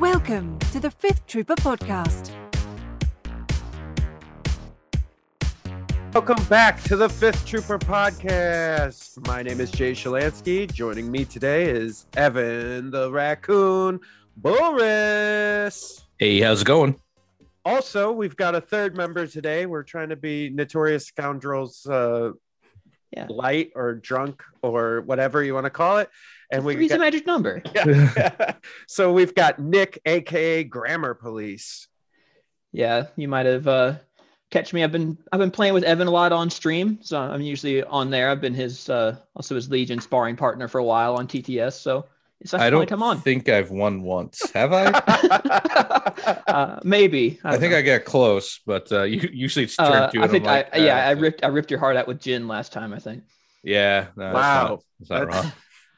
Welcome to the Fifth Trooper Podcast. Welcome back to the Fifth Trooper Podcast. My name is Jay Shalansky. Joining me today is Evan the Raccoon Boris. Hey, how's it going? Also, we've got a third member today. We're trying to be notorious scoundrels uh, Yeah. light or drunk or whatever you want to call it. And we Three's a got, magic number. yeah. so we've got Nick, aka Grammar Police. Yeah, you might have uh, catch me. I've been I've been playing with Evan a lot on stream, so I'm usually on there. I've been his uh, also his Legion sparring partner for a while on TTS. So it's I don't come on. think I've won once. Have I? uh, maybe. I think I got close, but uh, you usually it's turn Uh, two. I think I'm like, I yeah uh, I ripped I ripped your heart out with Jyn last time. I think Yeah. no, that's Wow. not- That's not, wrong.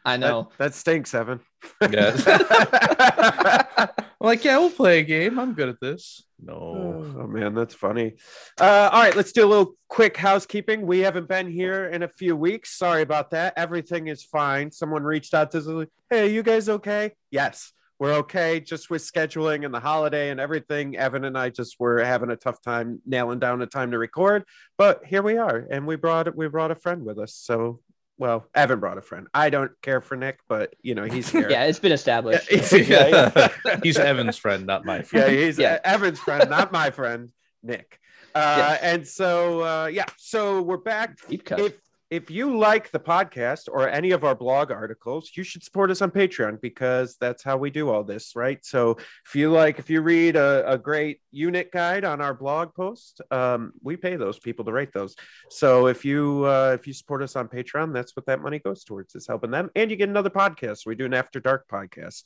I know. That, that stinks, Evan. Yeah. I'm like, yeah, we'll play a game. I'm good at this. No. Oh man, that's funny. Uh, all right, let's do a little quick housekeeping. We haven't been here in a few weeks. Sorry about that. Everything is fine. Someone reached out to us, like, "Hey, you guys okay?" Yes, we're okay. Just with scheduling and the holiday and everything, Evan and I just were having a tough time nailing down a time to record. But here we are, and we brought we brought a friend with us. So, well, Evan brought a friend. I don't care for Nick, but you know he's here. Yeah, it's been established. Yeah, yeah. He's Evan's friend, not my friend. yeah, friend. he's Yeah. Evan's friend, not my friend, Nick. Uh, And so, uh, yeah, so we're back. Deep cut. If if you like the podcast or any of our blog articles, you should support us on Patreon because that's how we do all this, right? So if you like, if you read a, a great unit guide on our blog post, um, we pay those people to write those. So if you uh, if you support us on Patreon, that's what that money goes towards is helping them, and you get another podcast. We do an After Dark podcast.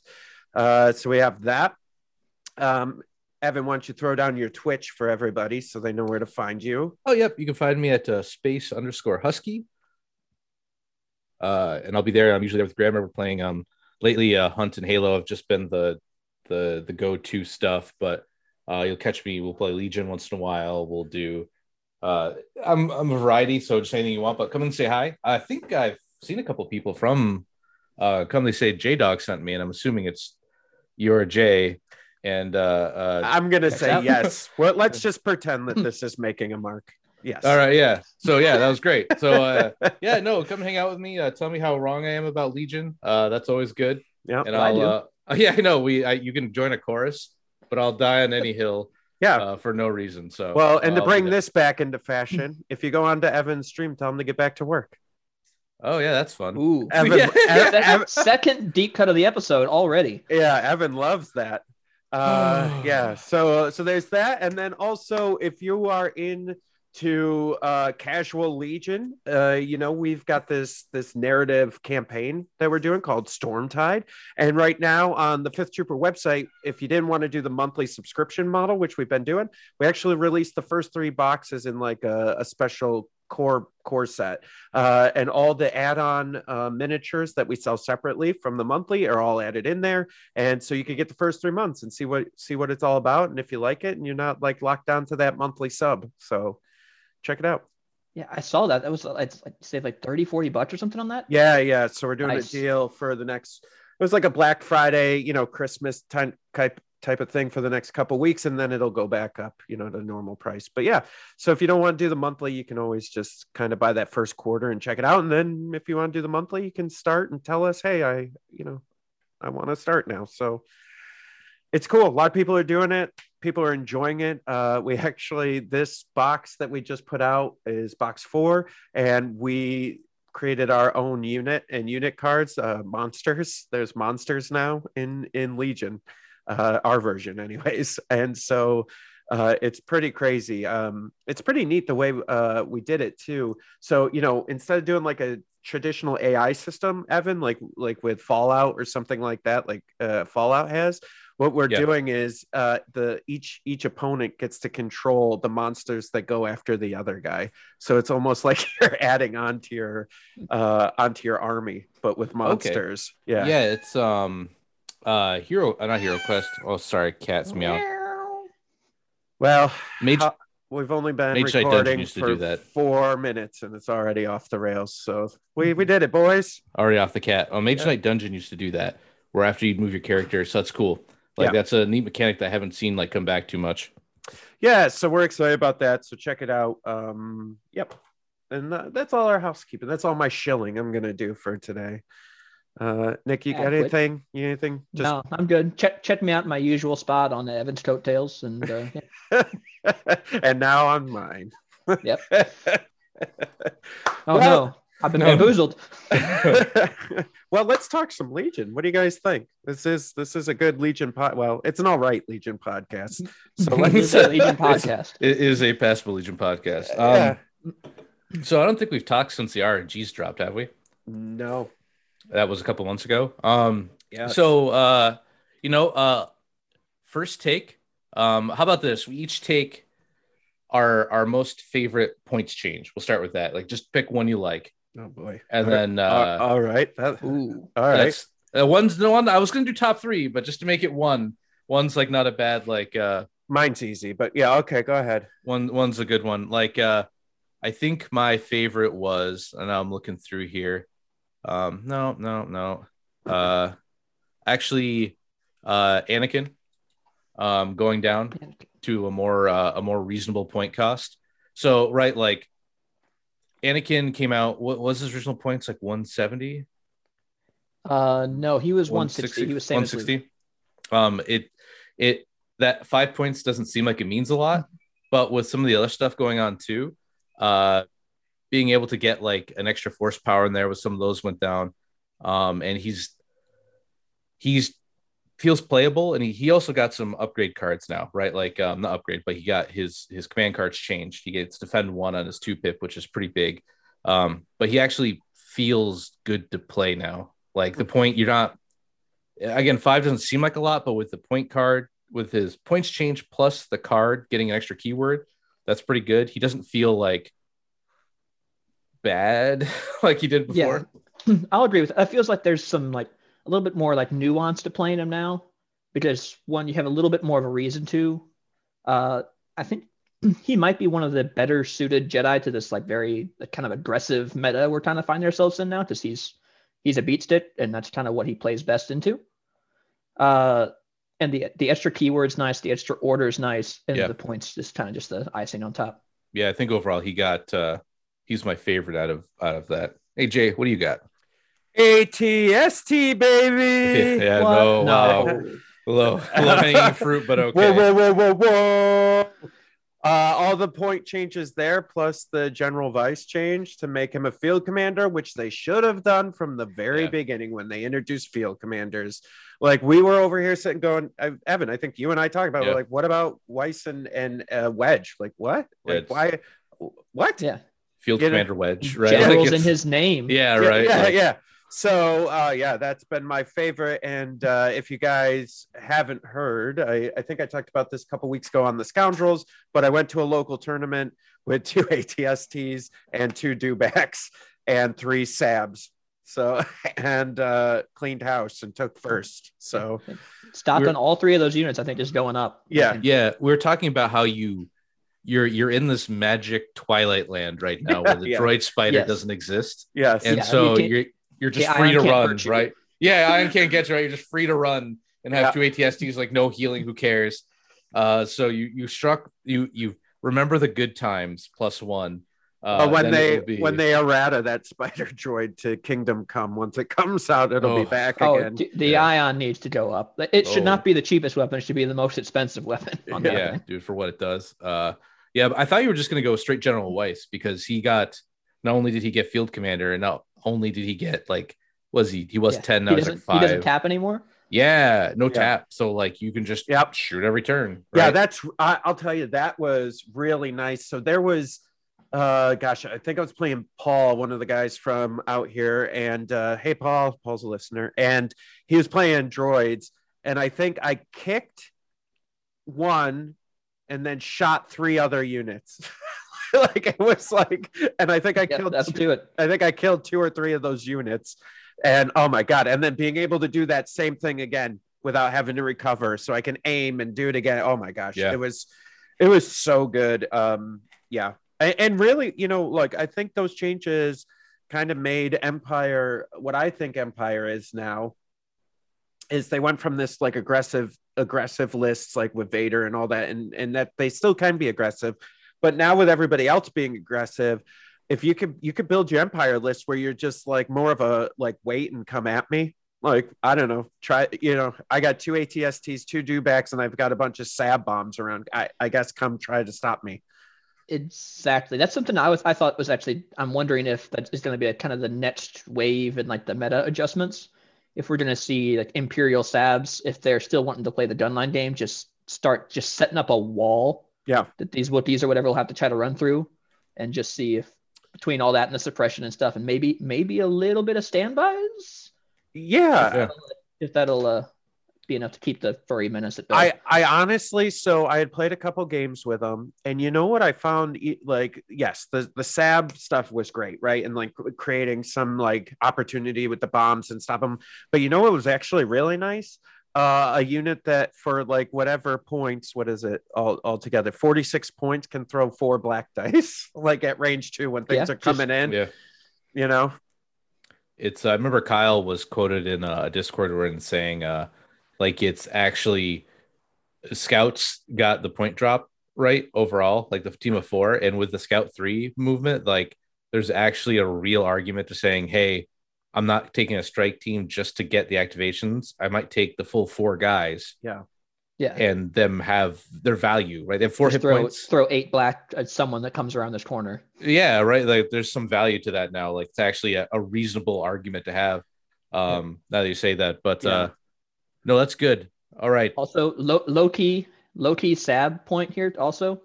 Uh, so we have that. Um, Evan, why don't you throw down your Twitch for everybody so they know where to find you? Oh, yep. You can find me at uh, space underscore husky. Uh, and I'll be there. I'm usually there with Grammar. We're playing um lately uh Hunt and Halo have just been the the the go-to stuff, but uh you'll catch me. We'll play Legion once in a while. We'll do uh I'm I'm a variety, so just anything you want, but come and say hi. I think I've seen a couple people from uh come they say J Dog sent me, and I'm assuming it's your J. And uh, uh I'm gonna say out. yes. Well, let's just pretend that this is making a mark. Yes. All right, yeah. So yeah, that was great. So uh yeah, no, come hang out with me. Uh, tell me how wrong I am about Legion. Uh that's always good. Yeah. And I I'll do. uh yeah, I know we I, you can join a chorus, but I'll die on any hill Yeah. uh, for no reason. So well, and to I'll be bring this back into fashion, if you go on to Evan's stream, tell him to get back to work. Oh yeah, that's fun. Ooh. Evan, Yeah. Ev- Second, Ev- second deep cut of the episode already. yeah, Evan loves that. Uh, yeah. So so there's that, and then also if you are in to uh casual legion uh you know we've got this this narrative campaign that we're doing called stormtide and right now on the fifth trooper website if you didn't want to do the monthly subscription model which we've been doing we actually released the first three boxes in like a, a special core core set. Uh, and all the add-on uh, miniatures that we sell separately from the monthly are all added in there. And so you could get the first three months and see what see what it's all about. And if you like it and you're not like locked down to that monthly sub. So check it out Yeah, I saw that. That was like saved like 30, 40 bucks or something on that. yeah yeah so we're doing Nice. a deal for the next it was like a black friday you know christmas time type type of thing for the next couple weeks and then it'll go back up you know to normal price but yeah so if you don't want to do the monthly you can always just kind of buy that first quarter and check it out and then if you want to do the monthly you can start and tell us hey i you know i want to start now so it's cool. A lot of people are doing it. People are enjoying it. Uh, we actually this box that we just put out is box four and we created our own unit and unit cards uh, monsters. There's monsters now in in legion uh, our version anyways. And so uh, it's pretty crazy. Um, it's pretty neat the way uh, we did it too. So you know instead of doing like a traditional ai system evan like like with fallout or something like that like uh, fallout has what we're Yeah. doing is uh, the each each opponent gets to control the monsters that go after the other guy so it's almost like you're adding onto your uh onto your army but with monsters yeah Yeah. it's um uh hero uh, not hero quest. Oh sorry, cat's meow. well Mage how- we've only been Mage recording to for four minutes and it's already off the rails so we we did it boys already off the cat. Oh Mage Yeah. Knight Dungeon used to do that, where after you'd move your character, so that's cool. Like Yeah. that's a neat mechanic that I haven't seen like come back too much. yeah so we're excited about that so check it out um yep and uh, that's all our housekeeping that's all my shilling i'm gonna do for today uh nick you got Adequate. anything you anything Just... no, I'm good. Check check me out in my usual spot on the Evan's coattails, and uh, yeah. and now on mine Yep. Well- oh no, I've been No. bamboozled. well let's talk some legion what do you guys think this is this is a good legion pod well it's an all right legion podcast so It's let's a Legion podcast. It is a passable Legion podcast. yeah. Um, so I don't think we've talked since the RNGs dropped, have we? no That was a couple months ago. Um, yeah So, uh, you know, uh, first take. Um, how about this? We each take our our most favorite points change. We'll start with that. Like, just pick one you like, oh boy and All then right. uh, all right that, Ooh, all right uh, one's the one. I was gonna do top three, but just to make it one, one's like not a bad like uh mine's easy but yeah okay go ahead one one's a good one. Like uh, I think my favorite was, and now I'm looking through here. Um, no, no, no. Uh, actually, uh, Anakin, um, going down. to a more uh, a more reasonable point cost. So right, like Anakin came out. What was his original points? Like 170, Uh, no, he was 160. He was same as Luke. 160. Um, it it that five points doesn't seem like it means a lot, but with some of the other stuff going on too, uh, being able to get like an extra force power in there with some of those went down. Um, and he's he's feels playable and he, he also got some upgrade cards now right? Like um not upgrade but he got his his command cards changed. He gets defend one on his two pip which is pretty big. Um but he actually feels good to play now. Like the point you're not again five doesn't seem like a lot but with the point card with his points change plus the card getting an extra keyword that's pretty good. He doesn't feel like bad like he did before. Yeah. I'll agree with. It feels like there's some like a little bit more like nuance to playing him now, because one, you have a little bit more of a reason to. Uh, I think he might be one of the better suited Jedi to this like very like, kind of aggressive meta we're trying to find ourselves in now, because he's he's a beat stick, and that's kind of what he plays best into. Uh, and the the extra keywords nice, the extra orders nice, and Yeah. the points just kind of just the icing on top. yeah i think overall he got uh he's my favorite out of out of that hey jay what do you got ATST baby. yeah What? no wow No. low low hanging fruit but okay Whoa, whoa, whoa, whoa, whoa. Uh, all the point changes there, plus the general Weiss change to make him a field commander, which they should have done from the very Yeah. beginning when they introduced field commanders. Like we were over here sitting going, Evan, I think you and I talked about Yeah. like, what about Weiss and, and uh, Wedge? Like what? Like It's- why? What? Yeah, field Get it? commander wedge right generals Like in his name. yeah yeah, right Yeah, Like, yeah. So uh, yeah, that's been my favorite. And uh, if you guys haven't heard, I, I think I talked about this a couple weeks ago on the Scoundrels, but I went to a local tournament with two ATSTs and two dewbacks and three Sabs. So and uh, cleaned house and took first. So Stock on all three of those units, I think, is going up. Yeah. yeah we are talking about how you you're you're in this magic twilight land right now where the Yeah. droid spider Yes. doesn't exist yes, and Yeah, so you can't- you're you're just the free to run right yeah iron can't get you right you're just free to run and have Yeah. two atsds like no healing who cares uh so you you struck you you remember the good times plus one uh Uh, when they be- when they errata that spider droid to Kingdom Come, once it comes out, it'll Oh. be back Oh, again. d- the Yeah. ion needs to go up. It should Oh. not be the cheapest weapon. It should be the most expensive weapon. On that yeah thing. dude for what it does uh yeah but i thought you were just going to go straight general weiss because he got not only did he get field commander and not only did he get like was he he was Yeah. 10 now He he's doesn't, he doesn't tap anymore. yeah no Yeah. tap so like you can just Yep. shoot every turn Yeah, that's I, I'll tell you that was really nice. So there was uh gosh, I think I was playing Paul, one of the guys from out here, and uh hey Paul, Paul's a listener, and he was playing droids, and I think I kicked one and then shot three other units. like it was like, and I think I Yeah, killed that'll do it. I think I killed two or three of those units. And oh my God. And then being able to do that same thing again without having to recover. So I can aim and do it again. Oh my gosh. Yeah. It was it was so good. Um, yeah. And, and really, you know, like I think those changes kind of made Empire what I think Empire is now. is they went from this like aggressive aggressive lists like with Vader and all that, and and that they still can be aggressive, but now with everybody else being aggressive, if you could you could build your empire list where you're just like more of a like wait and come at me. Like I don't know, try you know I got two ATSTs, two dewbacks, and I've got a bunch of sab bombs around. I, I guess come try to stop me. Exactly. That's something I was I thought was actually I'm wondering if that is going to be a kind of the next wave and like the meta adjustments. If we're going to see like Imperial Sabs, if they're still wanting to play the gunline game, just start just setting up a wall. Yeah. That these Wookiees or whatever will have to try to run through, and just see if between all that and the suppression and stuff, and maybe maybe a little bit of standbys. Yeah. Yeah. If that'll uh, be enough to keep the furry menace at bay. I, I honestly, so I had played a couple games with them, and you know what I found? Like, yes, the the Sab stuff was great, right? And like creating some like opportunity with the bombs and stop them. But you know what was actually really nice? Uh, a unit that for like whatever points, what is it all altogether? Forty six points can throw four black dice, like at range two when things Yeah, are coming in. Yeah. You know, It's I remember Kyle was quoted in a Discord where in saying uh like it's actually scouts got the point drop right overall, like the team of four, and with the scout three movement, like there's actually a real argument to saying, hey, I'm not taking a strike team just to get the activations. I might take the full four guys yeah, Yeah. and them have their value, right? They have four Just hit throw points. throw eight black at someone that comes around this corner. Yeah, right. Like there's some value to that now. Like it's actually a, a reasonable argument to have. Um, now that you say that, but Yeah. uh, no, that's good. All right. Also, low, low key, low key sab point here. Also,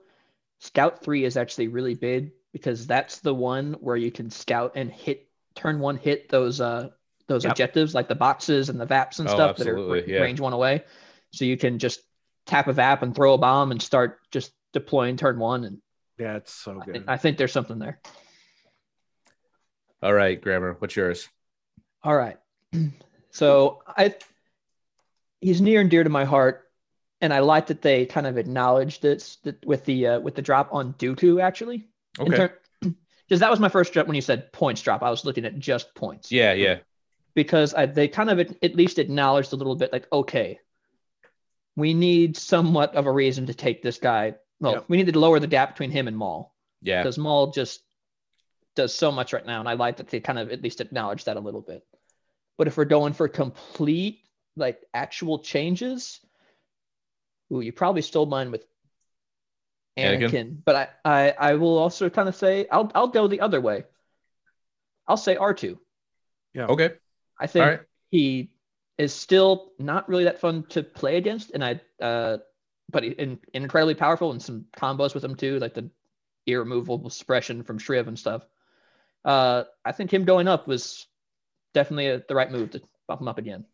scout three is actually really big because that's the one where you can scout and hit turn one hit those uh those Yep. objectives like the boxes and the vaps and Oh, stuff that are yeah. range one away. So you can just tap a vap and throw a bomb and start just deploying turn one. And yeah, it's so I good. think, I think there's something there. All right, Grammar. What's yours? All right. So I he's near and dear to my heart, and I like that they kind of acknowledged this that with the uh, with the drop on Dooku actually. Okay. Because that was my first drop when you said points drop. I was looking at just points. yeah, yeah. Because I, they kind of at least acknowledged a little bit like, okay, we need somewhat of a reason to take this guy. Well, Yep. we need to lower the gap between him and Maul Yeah. because Maul just does so much right now, and I like that they kind of at least acknowledge that a little bit. But if we're going for complete, like actual changes, ooh, you probably stole mine with Anakin? Anakin. But I, I, I will also kind of say I'll, I'll go the other way. I'll say R two. Yeah. Okay. I think All right. he is still not really that fun to play against, and I, uh, but he, in, incredibly powerful and some combos with him too, like the irremovable removal suppression from Shriv and stuff. Uh, I think him going up was definitely a, the right move to bump him up again.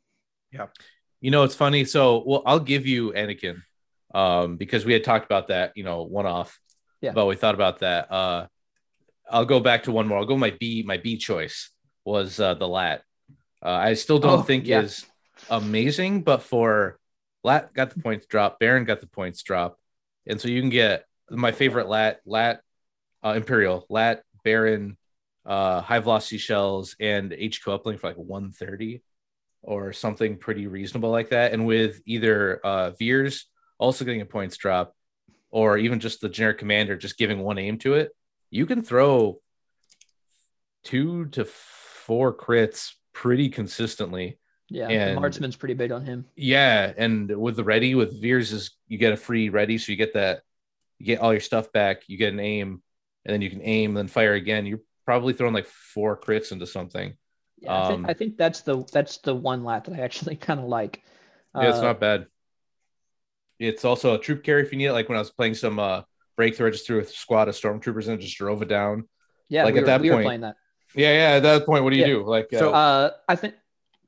Yeah. You know, it's funny. So, well, I'll give you Anakin, um, because we had talked about that. You know, one off. Yeah. But we thought about that. Uh, I'll go back to one more. I'll go my B. My B choice was uh, the Lat. Uh, I still don't Oh, think yeah. is amazing, but for Lat got the points drop, Baron got the points drop, and so you can get my favorite Lat, Lat, uh, Imperial, Lat, Baron, uh, high velocity shells, and HQ uplink for like 130 or something pretty reasonable like that. And with either uh, Veers also getting a points drop, or even just the generic commander just giving one aim to it, you can throw two to four crits pretty consistently. Yeah, And- the marksman's pretty big on him. Yeah, and with the ready with Veers is you get a free ready, so you get that you get all your stuff back, you get an aim, and then you can aim, then fire again. You're probably throwing like four crits into something. Yeah, I, think, Um, I think that's the that's the one lat that I actually kind of like. Yeah, it's Uh, not bad. It's also a troop carry if you need it. Like when I was playing some uh breakthrough, I just threw a squad of stormtroopers and just drove it down. Yeah, like we at were, that we were point- playing that. Yeah, yeah. At that point, what do you Yeah. do? Like, uh, So- Uh, I think.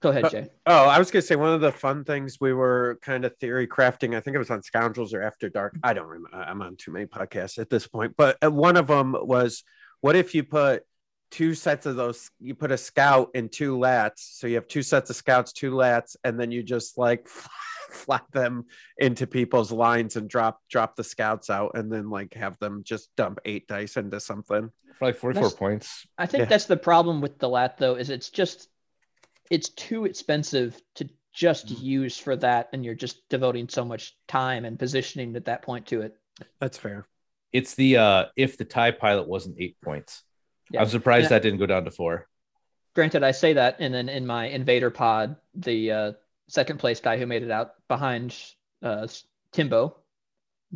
Go ahead, Uh, Jay. Oh, I was gonna say one of the fun things we were kind of theory crafting. I think it was on Scoundrels or After Dark. I don't remember. I'm on too many podcasts at this point. But uh, one of them was, what if you put two sets of those? You put a scout and two lats, so you have two sets of scouts, two lats, and then you just like flat them into people's lines and drop drop the scouts out, and then like have them just dump eight dice into something. for like 44 That's- points. I think Yeah. that's the problem with the lat though, is it's just it's too expensive to just Mm. used for that, and you're just devoting so much time and positioning at that point to it. That's fair. It's the uh if the tie pilot wasn't eight points. Yeah. I'm surprised Yeah. that didn't go down to four. Granted, I say that, and then in my invader pod, the uh, second place guy who made it out behind uh, Timbo,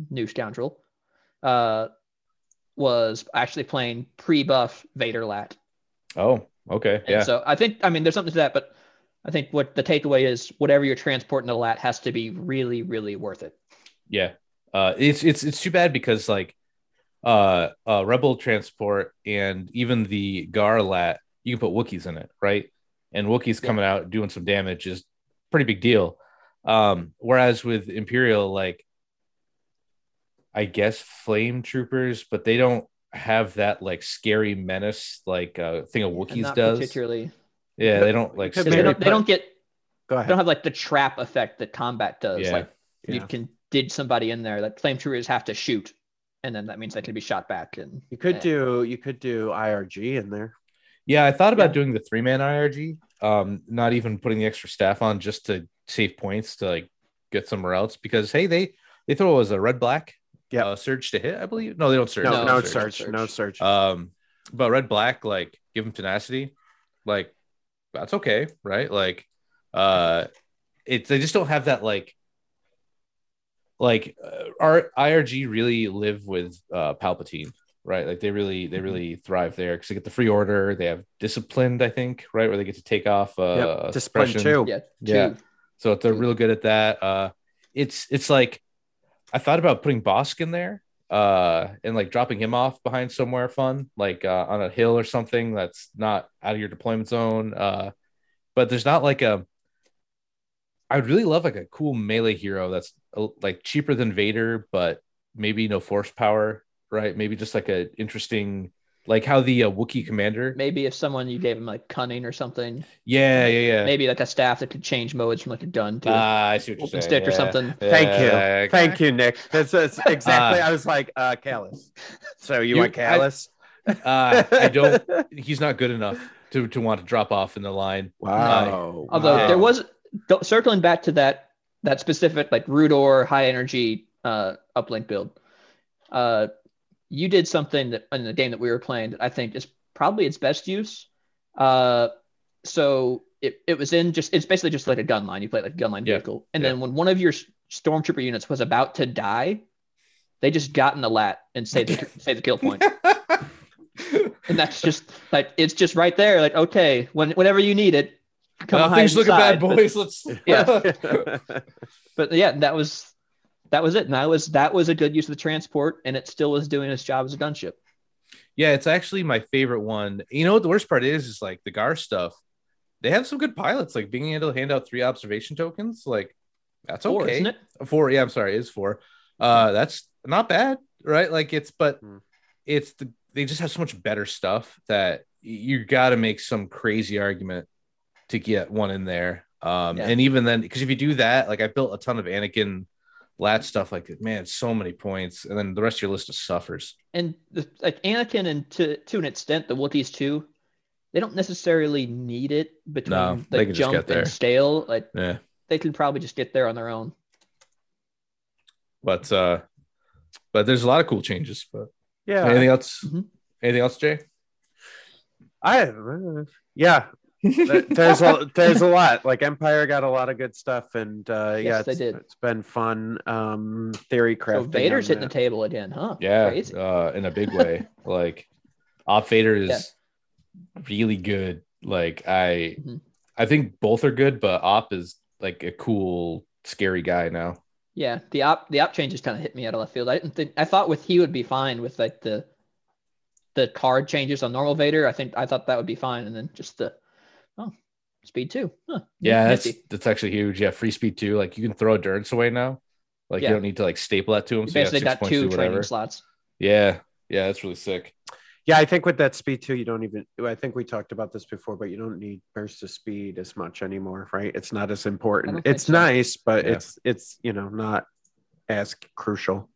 new scoundrel, uh, was actually playing pre-buff Vader Lat. Oh, okay. And Yeah. so I think, I mean, there's something to that, but I think what the takeaway is, whatever you're transporting to Lat has to be really, really worth it. Yeah. Uh it's it's it's too bad because like uh uh Rebel Transport and even the Gar Lat, you can put Wookiees in it, right? And Wookiees Yeah. coming out doing some damage is pretty big deal. Um, whereas with Imperial, like I guess flame troopers, but they don't have that like scary menace like uh thing a And Wookiees not does. particularly. Yeah, they don't like Could Because maybe they don't, they don't get, Go they ahead. don't have like the trap effect that combat does. Yeah. Like you Yeah. can did somebody in there. Like flame troopers have to shoot, and then that means they can be shot back. And You could eh. do you could do IRG in there. Yeah, I thought about Yeah. doing the three man IRG, um, not even putting the extra staff on just to save points to like get somewhere else because hey, they they throw it as a red black Yep. uh, surge to hit, I believe. No, they don't surge. No, no, don't search, surge. no search. Um, but red black, like give them tenacity, like that's okay, right? Like, uh, it's they just don't have that like. Like uh, our IRG really live with uh, Palpatine, right? Like they really they really thrive there because they get the free order. They have disciplined, I think, right, where they get to take off. Uh, yep. Discipline suppression. too. yeah, Yeah. two. So they're real good at that. Uh, it's it's like I thought about putting Bosk in there, uh, and like dropping him off behind somewhere fun, like uh, on a hill or something that's not out of your deployment zone. Uh, but there's not like a. I would really love like a cool melee hero that's uh, like cheaper than Vader, but maybe no force power, right? Maybe just like a interesting, like how the uh, Wookiee commander. Maybe if someone you gave him like cunning or something, Yeah, yeah, yeah. maybe like a staff that could change modes from like a gun to a Ah, I see what you're open saying. stick or Yeah. something. Thank you. Yeah, Thank you, Nick. That's, that's exactly. Uh, I was like, uh, Kallus. So you, You- want Kallus? Uh, I don't. He's not good enough to, to want to drop off in the line. wow. Although wow. there was go- circling back to that that specific like Rudor high energy uh uplink build. Uh you did something that in the game that we were playing that I think is probably its best use. Uh so it, it was in just it's basically just like a gun line. You play like a gun line Yeah. vehicle. And Yeah. then when one of your stormtrooper units was about to die, they just got in the lat and saved the the kill point. And that's just like it's just right there. Like, okay, when whenever you need it, come hide things looking bad, inside. But- boys. Let's. Yeah. but yeah, that was that was it. And that was that was a good use of the transport, and it still was doing its job as a gunship. yeah, it's actually my favorite one. You know what the worst part is? Is like the Gar stuff. They have some good pilots, like being able to hand out three observation tokens. Like that's Four, okay. isn't it? Four, yeah, I'm sorry, it is four. Uh, that's not bad, right? Like it's, but Hmm. it's the they just have so much better stuff that you got to make some crazy argument to get one in there. Um, Yeah. and even then, because if you do that, like I built a ton of Anakin lat stuff, like man, so many points, and then the rest of your list just suffers. And the, like Anakin, and to to an extent, the Wookiees too. They don't necessarily need it between No, they like can just jump get there. and stale. Like Yeah, they can probably just get there on their own. but uh, but there's a lot of cool changes. But yeah. anything else? Mhm. Anything else, Jay? I uh, yeah. There- there's a there's a lot. Like Empire got a lot of good stuff, and uh, yeah, Yes, they did. it's been fun. Um, theory crafting. So Vader's on hitting the table again, huh? Yeah, Crazy. uh, in a big way. like Op Vader is Yeah. really good. Like I, Mhm. I think both are good, but Op is like a cool, scary guy now. Yeah, the op the op changes kind of hit me out of left field. I didn't think I thought with he would be fine with like the the card changes on normal Vader. I think I thought that would be fine, and then just the oh speed two. Huh, Yeah, that's nifty. that's actually huge. Yeah, free speed too. Like you can throw endurance away now. Like Yeah. you don't need to like staple that to him. You So basically six got two to training whatever. slots. Yeah, yeah, that's really sick. Yeah, I think with that speed too, you don't even. I think we talked about this before, but you don't need burst of speed as much anymore, right? It's not as important. It's so. nice, but Yeah. it's it's you know not as crucial.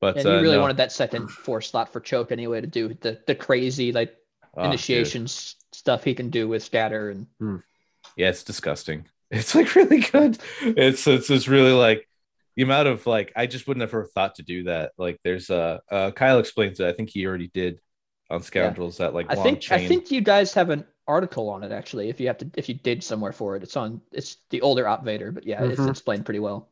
But And you uh, really no. wanted that second force slot for choke anyway to do the the crazy like Oh, initiation stuff he can do with scatter and Yeah, it's disgusting. It's like really good. It's it's just really like the amount of like I just wouldn't have ever thought to do that. Like there's uh, uh Kyle explains it. I think he already did on Scoundrels that like I think chain. I think you guys have an article on it actually. If you have to, if you did somewhere for it, it's on. It's the older Opvader, but yeah, it's Mhm. explained pretty well.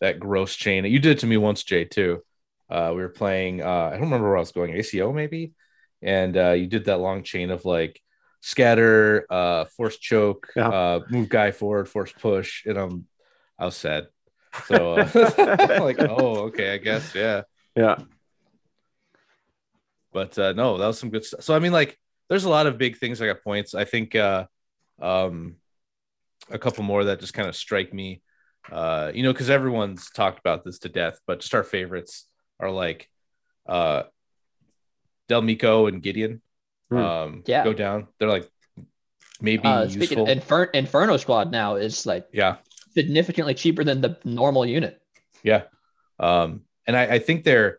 that gross chain. You did it to me once, Jay, too. Uh, we were playing. Uh, I don't remember where I was going. ACO maybe, and uh, you did that long chain of like scatter, uh, force choke, Yeah. uh, move guy forward, force push, and um, I was sad. So uh, like, oh, okay, I guess, yeah. Yeah. But uh, no, that was some good stuff. So I mean, like, there's a lot of big things. I got points. I think uh, um, a couple more that just kind of strike me. Uh, you know, because everyone's talked about this to death, but just our favorites are like uh, Del Meeko and Gideon. Hmm. Um, Yeah. go down. They're like maybe Uh, speaking useful. Infer- Inferno Squad now is like yeah, significantly cheaper than the normal unit. yeah. Um, and I, I think they're.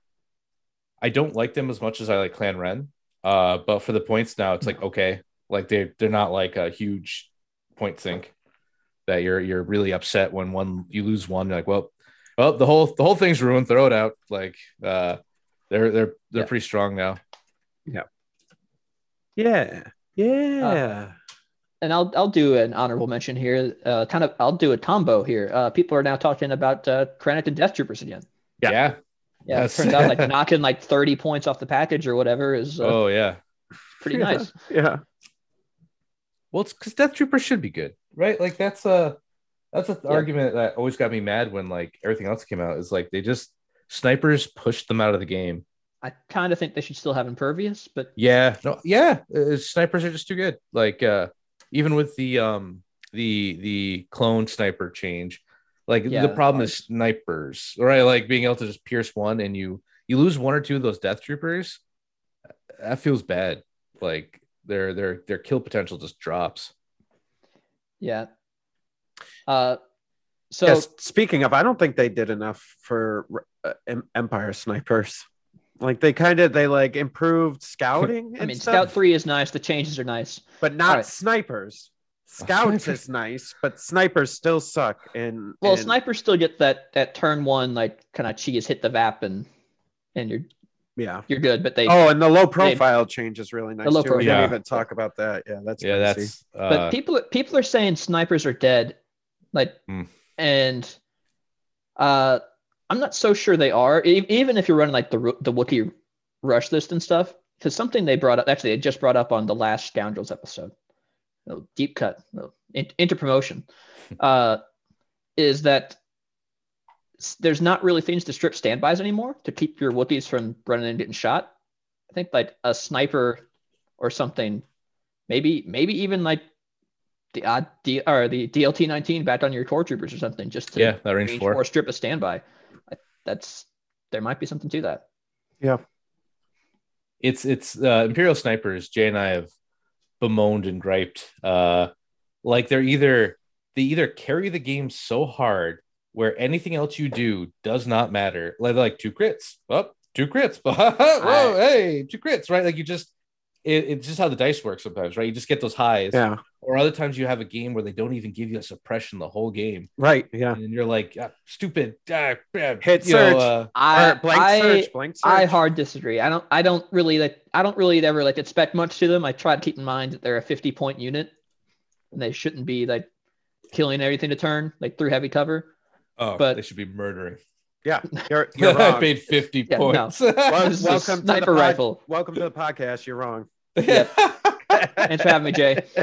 I don't like them as much as I like Clan Wren. Uh, but for the points now, it's like okay, like they they're not like a huge point sink that you're you're really upset when one you lose one. You're like, well, well, the whole the whole thing's ruined. Throw it out. Like, uh, they're they're they're Yeah. pretty strong now. Yeah. Yeah. Yeah. And I'll I'll do an honorable mention here. Uh, kind of I'll do a combo here. Uh, people are now talking about uh, Krennic and Death Troopers again. Yeah. Yeah. Yeah, it turns out like knocking like 30 points off the package or whatever is uh, Oh yeah. pretty Yeah. nice. yeah. Well, it's because Death Troopers should be good, right? Like that's a that's an Yeah. argument that always got me mad when like everything else came out. Is like they just snipers pushed them out of the game. I kind of think they should still have Impervious, but Yeah, no, yeah, uh, snipers are just too good. Like uh even with the um the the clone sniper change, like Yeah, the problem is snipers, right? Like being able to just pierce one and you you lose one or two of those death troopers, that feels bad. Like their their their kill potential just drops. yeah. Uh, so yes. Speaking of, I don't think they did enough for uh, Empire snipers. Like they kind of they like improved scouting. I and mean, stuff, Scout Three is nice. The changes are nice. but not Alright. snipers. Scouts is nice, but snipers still suck. And Well, and- snipers still get that that turn one like kind of cheese hit the VAP and and you're yeah. you're good. But they Oh, and the low profile change is really nice The low too. We profile. didn't even talk about that. Yeah, that's yeah, crazy. that's but uh, people people are saying snipers are dead, like Hmm. and uh, I'm not so sure they are. E- even if you're running like the the Wookiee rush list and stuff, because something they brought up actually they just brought up on the last Scoundrels episode, deep cut, no, in, into promotion, uh, is that there's not really things to strip standbys anymore to keep your Wookiees from running and getting shot. I think like a sniper or something, maybe maybe even like the odd D or the DLT 19 back on your core troopers or something, just to yeah, that range four strip a standby. I, that's there might be something to that. yeah. it's it's uh, Imperial snipers. Jay and I have bemoaned and griped. Uh, like they're either they either carry the game so hard where anything else you do does not matter. Like like two crits, up two crits. Whoa, hey, two crits, right? Like you just it, it's just how the dice work sometimes, right? You just get those highs. Yeah. Or other times you have a game where they don't even give you a suppression the whole game, Right. Yeah. and you're like, ah, stupid. ah, ah," Hit you know, search. uh, I blank I, search. Blank search. I hard disagree. I don't I don't really like I don't really ever like expect much to them. I try to keep in mind that they're a 50 point unit and they shouldn't be like killing everything to turn like through heavy cover. oh, But- they should be murdering. yeah. You're, you're I wrong. paid 50 Yeah, no. points. Well, This welcome to the sniper pod- rifle. Welcome to the podcast. You're wrong. Thanks for having me, Jay.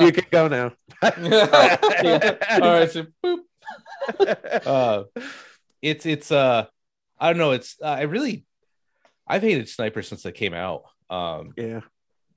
you can go now. All right, so boop. Uh, it's it's uh, I don't know. It's uh, I really, I've hated snipers since they came out. Um, yeah.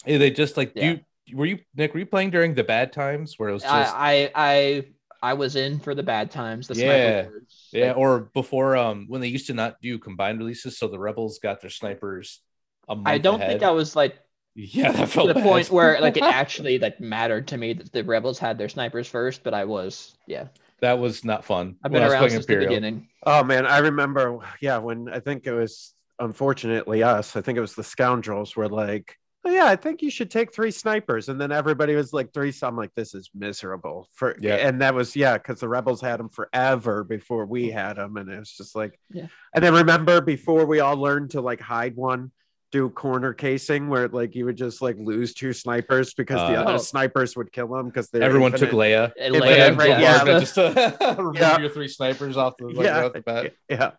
they just like Yeah. you were you Nick? Were you playing during the bad times where it was just I, I I I was in for the bad times. The Yeah. sniper yeah, or before um when they used to not do combined releases, so the rebels got their snipers. A month I don't ahead. think I was like Yeah, that to the bad. point where like it actually like mattered to me that the rebels had their snipers first, but I was yeah. that was not fun. I've been I was around playing since the beginning. Oh man, I remember. Yeah, when I think it was unfortunately us. I think it was the scoundrels were like, "Oh, yeah, I think you should take three snipers. And then everybody was like, three. So I'm like, this is miserable. For Yeah. and that was yeah, because the rebels had them forever before we mm. had them, and it was just like, Yeah. And then remember before we all learned to like hide one, do corner casing where like you would just like lose two snipers because the Uh, other Oh. snipers would kill them because they Everyone took Leia. And Yeah, Leia, Leia, right, yeah, yeah. just to remove Yeah. your three snipers off the like, yeah, right off the bat. yeah,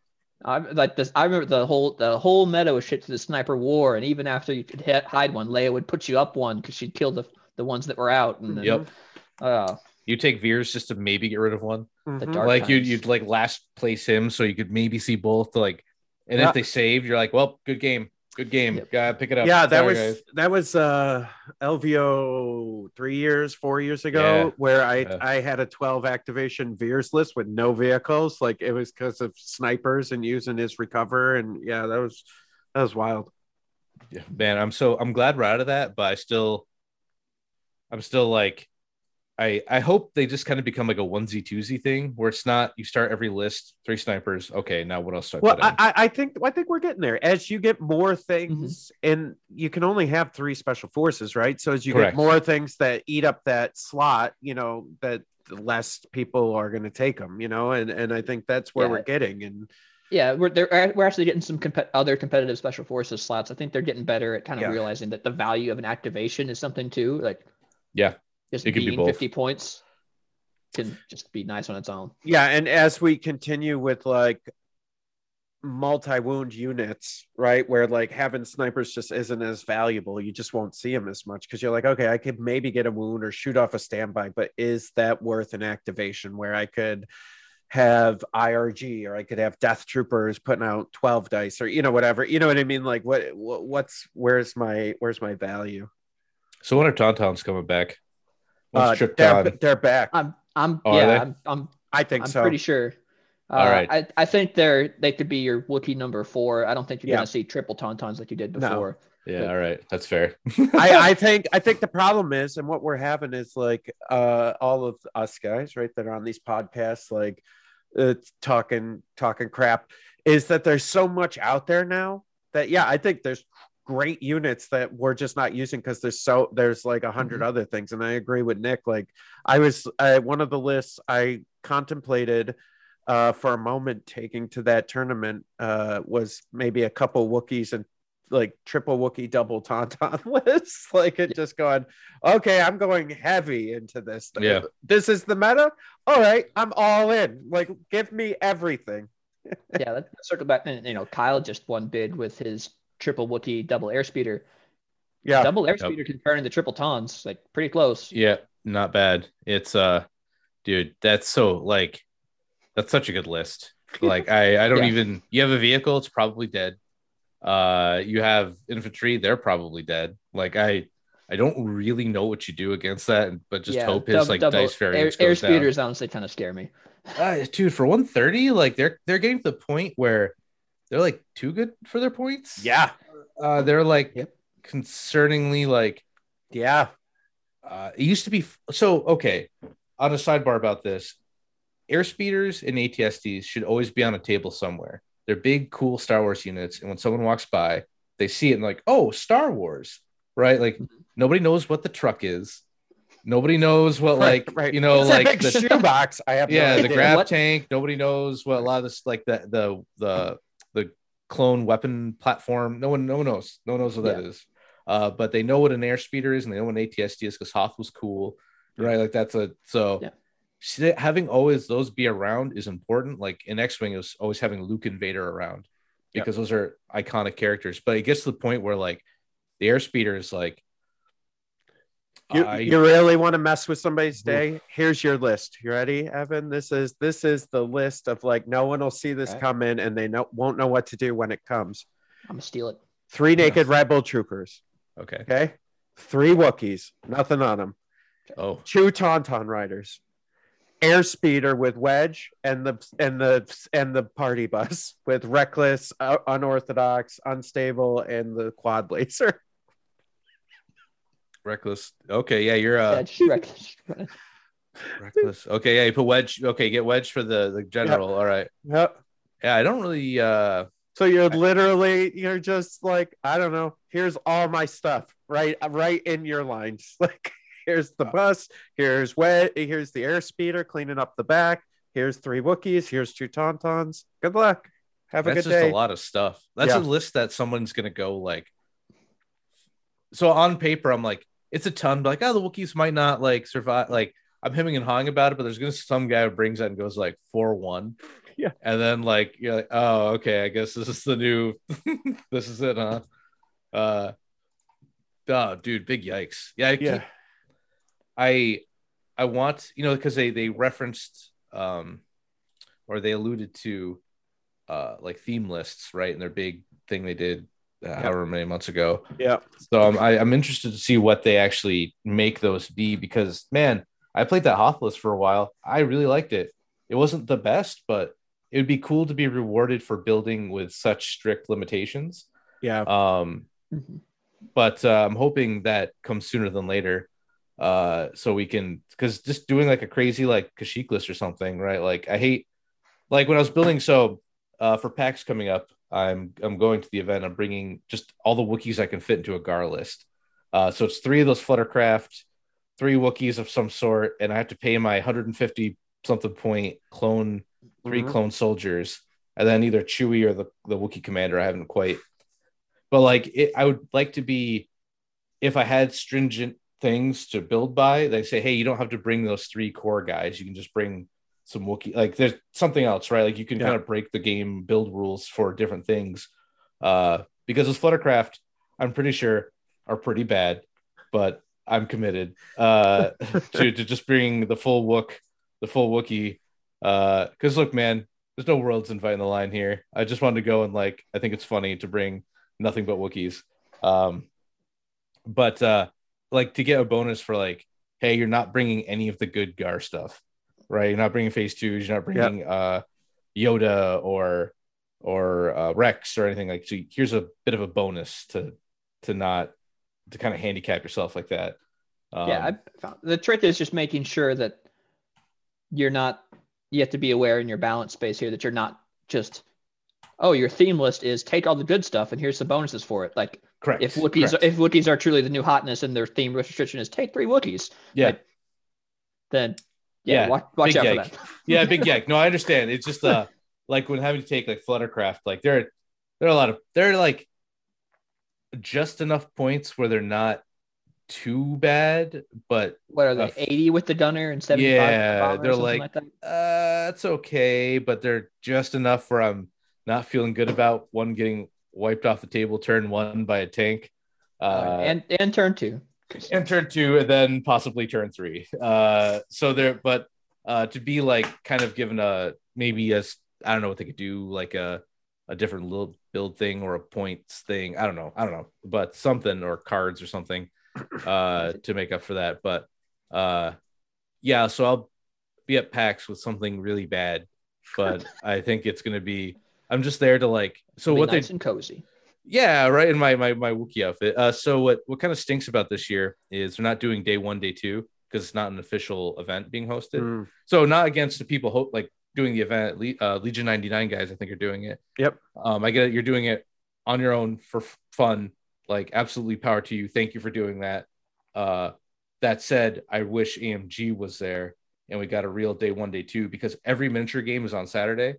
I like this. I remember the whole the whole meta was shit to the sniper war, and even after you could hit, hide one, Leia would put you up one because she'd kill the the ones that were out. And then, Yep. Uh, You take Veers just to maybe get rid of one. the Mhm. dark like you'd you'd like last place him so you could maybe see both. Like, and Yeah. if they saved, you're like, well, good game, good game. Yep. Gotta pick it up. yeah that Sorry, was guys. that was uh lvo three years four years ago Yeah. where i Yeah. i had a 12 activation veers list with no vehicles like it was because of snipers and using his recover and yeah that was that was wild Yeah, man. I'm so I'm glad we're out of that, but I still, I'm still like, I I hope they just kind of become like a onesie twosie thing where it's not you start every list three snipers. Okay, now what else? Do I well put I. I I think i think we're getting there as you get more things mm-hmm. and you can only have three special forces right so as you Correct. get more things that eat up that slot you know that less people are going to take them you know and and i think that's where Yeah. we're getting and yeah, we're they're, we're actually getting some comp- other competitive special forces slots. I think they're getting better at kind of Yeah. realizing that the value of an activation is something too. Like, Yeah, just it can be being 50 points can just be nice on its own. Yeah, and as we continue with like multi-wound units, right, where like having snipers just isn't as valuable, you just won't see them as much because you're like, okay, I could maybe get a wound or shoot off a standby, but is that worth an activation where I could have IRG or I could have Death Troopers putting out 12 dice or you know whatever, you know what I mean? Like what, what what's where's my where's my value? so when are Tauntauns coming back? Once Uh, Trip they're, Ton- they're back. I'm I'm Oh, yeah, I'm I'm, I think I'm so. pretty sure. Uh, All right. I, I think they're they could be your Wookiee number four. I don't think you're Yeah. gonna see triple tauntauns like you did No. before. Yeah, all right, that's fair. I, I think I think the problem is, and what we're having is like uh all of us guys, right, that are on these podcasts, like uh, talking talking crap, is that there's so much out there now that yeah, I think there's great units that we're just not using because there's so there's like a 100 Mhm. other things, and I agree with Nick. Like I was uh, one of the lists I contemplated. Uh, for a moment, taking to that tournament uh, was maybe a couple Wookiees and like triple Wookie double Tauntaun list. like it just going, okay, I'm going heavy into this. Yeah. This is the meta. All right, I'm all in. Like, give me everything. yeah, let's circle back. And, you know, Kyle just won bid with his triple Wookiee double airspeeder. Yeah. Double airspeeder can turn into triple tons, like pretty close. yeah, not bad. It's uh, dude, that's so like, that's such a good list. Like I I don't Yeah. even. You have a vehicle, it's probably dead. Uh, you have infantry, they're probably dead. Like I. I don't really know what you do against that, but just yeah, hope his dub- like double dice air, variance goes down. airspeeders honestly kind of scare me. Uh, dude, for 130, like they're they're getting to the point where they're like too good for their points. Yeah. Uh, they're like Yep. concerningly like Yeah. uh, it used to be so okay. On a sidebar about this, airspeeders and ATSDs should always be on a table somewhere. They're big, cool Star Wars units, and when someone walks by, they see it and like, oh, Star Wars, right? Like nobody knows what the truck is. Nobody knows what like right. you know It's a like big the shoebox. I have no yeah the idea. grab What- tank nobody knows what a lot of this like the the the the clone weapon platform. No one no one knows. No one knows what that is. Uh but they know what an airspeeder is and they know what an atsd is because hoth was cool right? Like that's a so Yeah. having always those be around is important. Like in x-wing it was always having luke and vader around Yeah. because those are iconic characters. But it gets to the point where like the airspeeder is like You, I- you really want to mess with somebody's day? Here's your list. You ready, Evan? This is this is the list of like no one will see this Okay. come in and they know, won't know what to do when it comes. I'm gonna steal it. Three naked rebel troopers. okay Okay. Three Wookiees. Nothing on them. oh two tauntaun riders airspeeder with wedge and the and the and the party bus with reckless uh, unorthodox unstable and the quad laser reckless okay yeah you're uh yeah, just wreck- Reckless. Okay, yeah, you put wedge. Okay, get wedge for the the general. All right. yep Yeah, I don't really uh So you're literally you're just like I don't know. Here's all my stuff right right in your lines. Like here's the Uh, bus. Here's wet. Here's the air speeder cleaning up the back. Here's three Wookiees. Here's two Tauntauns. Good luck. Have a That's good just day. a lot of stuff. That's Yeah. a list that someone's gonna go like. So on paper, I'm like, it's a ton. But like, oh, the Wookiees might not like survive. Like, I'm hemming and hawing about it, but there's gonna some guy who brings that and goes like four one. Yeah. And then like you're like, oh, okay, I guess this is the new. this is it, huh? Uh. Oh, dude, big yikes! Yeah, I keep- Yeah. I I want you know because they they referenced um or they alluded to uh like theme lists right and their big thing they did uh, however many months ago Yeah. so um, I, I'm interested to see what they actually make those be because man I played that Hoth list for a while I really liked it it wasn't the best but it would be cool to be rewarded for building with such strict limitations Yeah. um Mhm. but uh, I'm hoping that comes sooner than later. Uh, so we can, because just doing like a crazy like Kashyyyk list or something, right? Like I hate, like when I was building. So uh, for PAX coming up, I'm I'm going to the event. I'm bringing just all the Wookiees I can fit into a Gar list. Uh, so it's three of those Fluttercraft, three Wookiees of some sort, and I have to pay my 150 something point clone 3 Mhm. clone soldiers, and then either Chewie or the the Wookiee commander. I haven't quite, but like it, I would like to be, if I had stringent things to build by, they say, hey, you don't have to bring those three core guys. You can just bring some Wookiee. Like there's something else, right? Like you can Yeah. kind of break the game build rules for different things. Uh, because those Fluttercraft, I'm pretty sure are pretty bad, but I'm committed uh, to to just bring the full Wook, the full Wookiee. Because look, man, there's no worlds inviting the line here. I just wanted to go and like, I think it's funny to bring nothing but Wookiees. Um, but uh, like to get a bonus for like, hey, you're not bringing any of the good Gar stuff, right? You're not bringing Phase Two. You're not bringing uh, Yoda or or uh, Rex or anything like. So here's a bit of a bonus to to not to kind of handicap yourself like that. Um, yeah, I found the trick is just making sure that you're not. You have to be aware in your balance space here that you're not just. Oh, your theme list is take all the good stuff and here's the bonuses for it. Like correct. if Wookiees correct. if Wookiees are truly the new hotness and their theme restriction is take three Wookiees, yeah, like, then yeah, Yeah, watch, watch big out yike. for that. yeah, big yank. No, I understand. It's just uh like when having to take like Fluttercraft, like there are there are a lot of they're like just enough points where they're not too bad, but What are they? Uh, 80 with the gunner and 75 with the Yeah, they're something like- that? uh it's okay, but they're just enough where I'm not feeling good about one getting wiped off the table turn one by a tank. Uh and and turn two. And turn two and then possibly turn three. Uh so there but uh to be like kind of given a maybe a i don't know what they could do like a a different little build thing or a points thing. I don't know. I don't know. But something or cards or something uh to make up for that. But uh yeah so i'll be at pax with something really bad. But i think it's to be i'm just there to like so what nice they and cozy. Yeah, right. In my my my Wookiee outfit. Uh, so what what kind of stinks about this year is they're not doing day one, day two because it's not an official event being hosted. Mm, So not against the people ho- like doing the event. Le- uh, Legion ninety nine guys, I think, are doing it. Yep. Um, I get it. You're doing it on your own for f- fun. Like absolutely power to you. Thank you for doing that. Uh, that said, I wish AMG was there and we got a real day one, day two because every miniature game is on Saturday.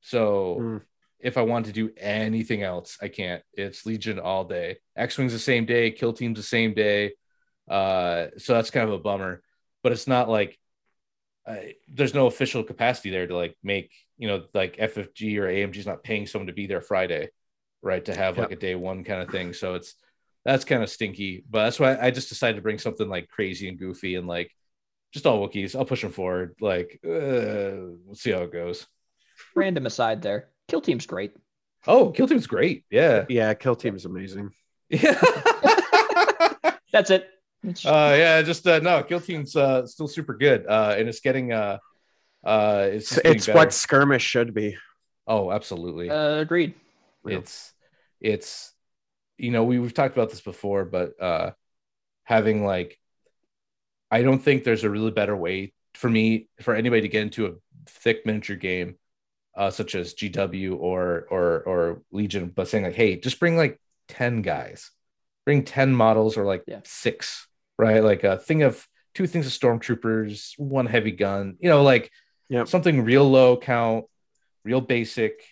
So Mm. If I want to do anything else, I can't. It's Legion all day. X Wing's the same day, Kill Team's the same day. Uh, so that's kind of a bummer. But it's not like uh, there's no official capacity there to like make you know like FFG or AMG's not paying someone to be there Friday, right? To have like a day one kind of thing. So it's that's kind of stinky. But that's why I just decided to bring something like crazy and goofy and like just all Wookiees. I'll push them forward. Like uh, we'll see how it goes. Random aside there. Kill team's great. Oh, Kill Team's great. Yeah. yeah, Kill Team is amazing. Yeah. That's it. Uh yeah just uh no kill team's uh still super good uh and it's getting uh uh it's It's, it's better. what skirmish should be. oh absolutely uh, agreed. Yeah. it's it's you know we, we've talked about this before but uh having like i don't think there's a really better way for me for anybody to get into a thick miniature game uh, such as GW or or or Legion, but saying like, hey, just bring like ten guys, bring ten models or like Yeah. six, right? Like a thing of two things of stormtroopers, one heavy gun, you know, like Yep. something real low count, real basic.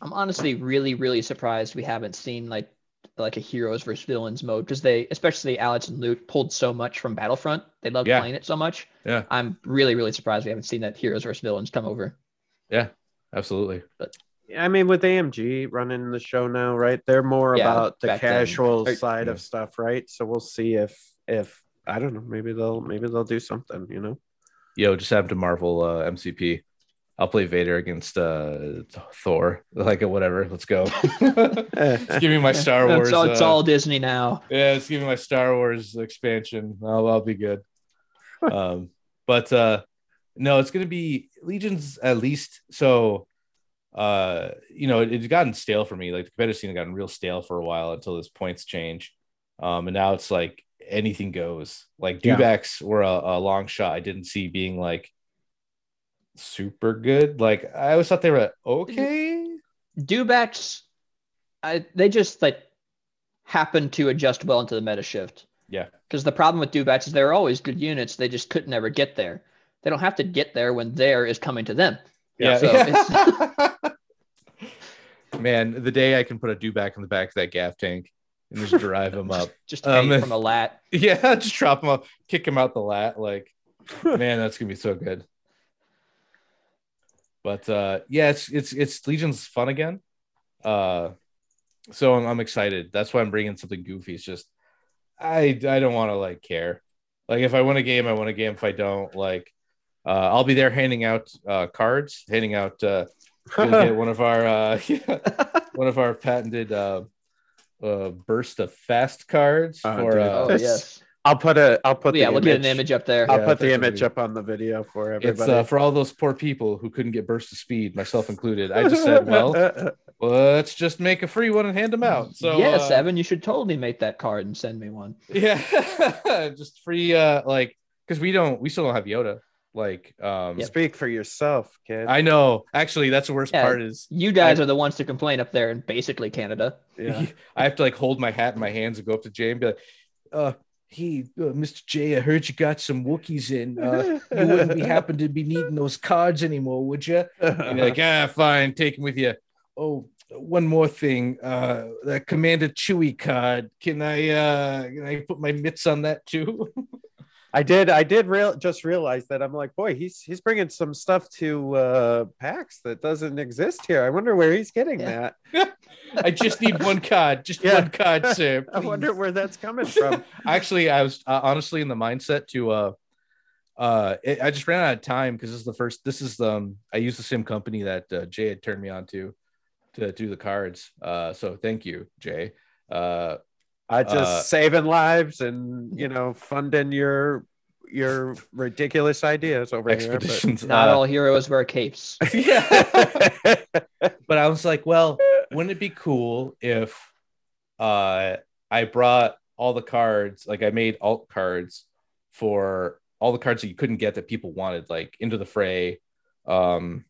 I'm honestly really, really surprised we haven't seen like like a heroes versus villains mode because they, especially Alex and Luke, pulled so much from Battlefront. They love Yeah. playing it so much. Yeah. I'm really, really surprised we haven't seen that heroes versus villains come over. Absolutely. But I mean, with AMG running the show now, right? They're more Yeah, about the back then. casual side Yeah. of stuff, right? So we'll see if if I don't know, maybe they'll maybe they'll do something, you know. Yo, just happened to Marvel uh, MCP. I'll play Vader against uh, Thor. Like whatever. Let's go. Just give me my Star Wars. It's all, it's uh, all Disney now. Yeah, it's giving my Star Wars expansion. I'll, I'll be good. um, but uh, no, it's gonna be Legions at least. So, uh, you know, it, it's gotten stale for me. Like the competitive scene had gotten real stale for a while until this points change. Um, and now it's like anything goes. Like Yeah. dewbacks were a, a long shot. I didn't see being like super good. Like I always thought they were okay. Dewbacks, I they just like happened to adjust well into the meta shift. Yeah. Because the problem with Dewbacks is they're always good units. They just couldn't ever get there. They don't have to get there when there is coming to them. Yeah. so it's- Man, the day I can put a dewback in the back of that gaff tank and just drive him up. Just Um, from a LAAT. Yeah, just drop him up, kick him out the LAAT. Like, man, that's gonna be so good. But uh yeah, it's it's it's Legion's fun again. Uh so I'm, I'm excited. That's why I'm bringing something goofy. It's just I I don't want to like care. Like if I win a game, I win a game. If I don't, like uh I'll be there handing out uh cards, handing out uh get one of our uh one of our patented uh uh burst of fast cards Oh, for dude. uh Oh yes. I'll put a I'll put yeah, the we'll get an image- image up there. I'll Yeah, put the image what up on the video for It's everybody. uh, for all those poor people who couldn't get burst of speed, myself included. I just said, well, let's just make a free one and hand them out. So yes, uh, Evan, you should totally make that card and send me one. yeah, just free. Uh, like because we don't, we still don't have Yoda. Like, um, Speak for yourself, kid. I know. Actually, that's the worst Yeah. part is You guys are the ones to complain up there in basically Canada. yeah. I have to like hold my hat in my hands and go up to Jay and be like, uh. Hey, uh, Mr. I heard you got some Wookiees in. Uh, you wouldn't be happen to be needing those cards anymore, would you? And you're like, ah, fine, take him with you. Oh, one more thing. Uh, that Commander Chewie card. Can I uh can I put my mitts on that too? I did. I did real just realize that I'm like, boy, he's he's bringing some stuff to uh PAX that doesn't exist here. I wonder where he's getting Yeah. that. I just need one card. Just Yeah. one card, sir. I wonder where that's coming from. Actually, I was uh, honestly in the mindset to uh uh it, I just ran out of time because this is the first this is the um I used the same company that uh, Jay had turned me on to to do the cards. Uh so thank you, Jay. Uh I just Uh, saving lives and you know funding your your ridiculous ideas over expeditions. Not uh, all heroes wear capes. yeah. but I was like, well, wouldn't it be cool if uh I brought all the cards, like I made alt cards for all the cards that you couldn't get that people wanted, like Into the Fray, um,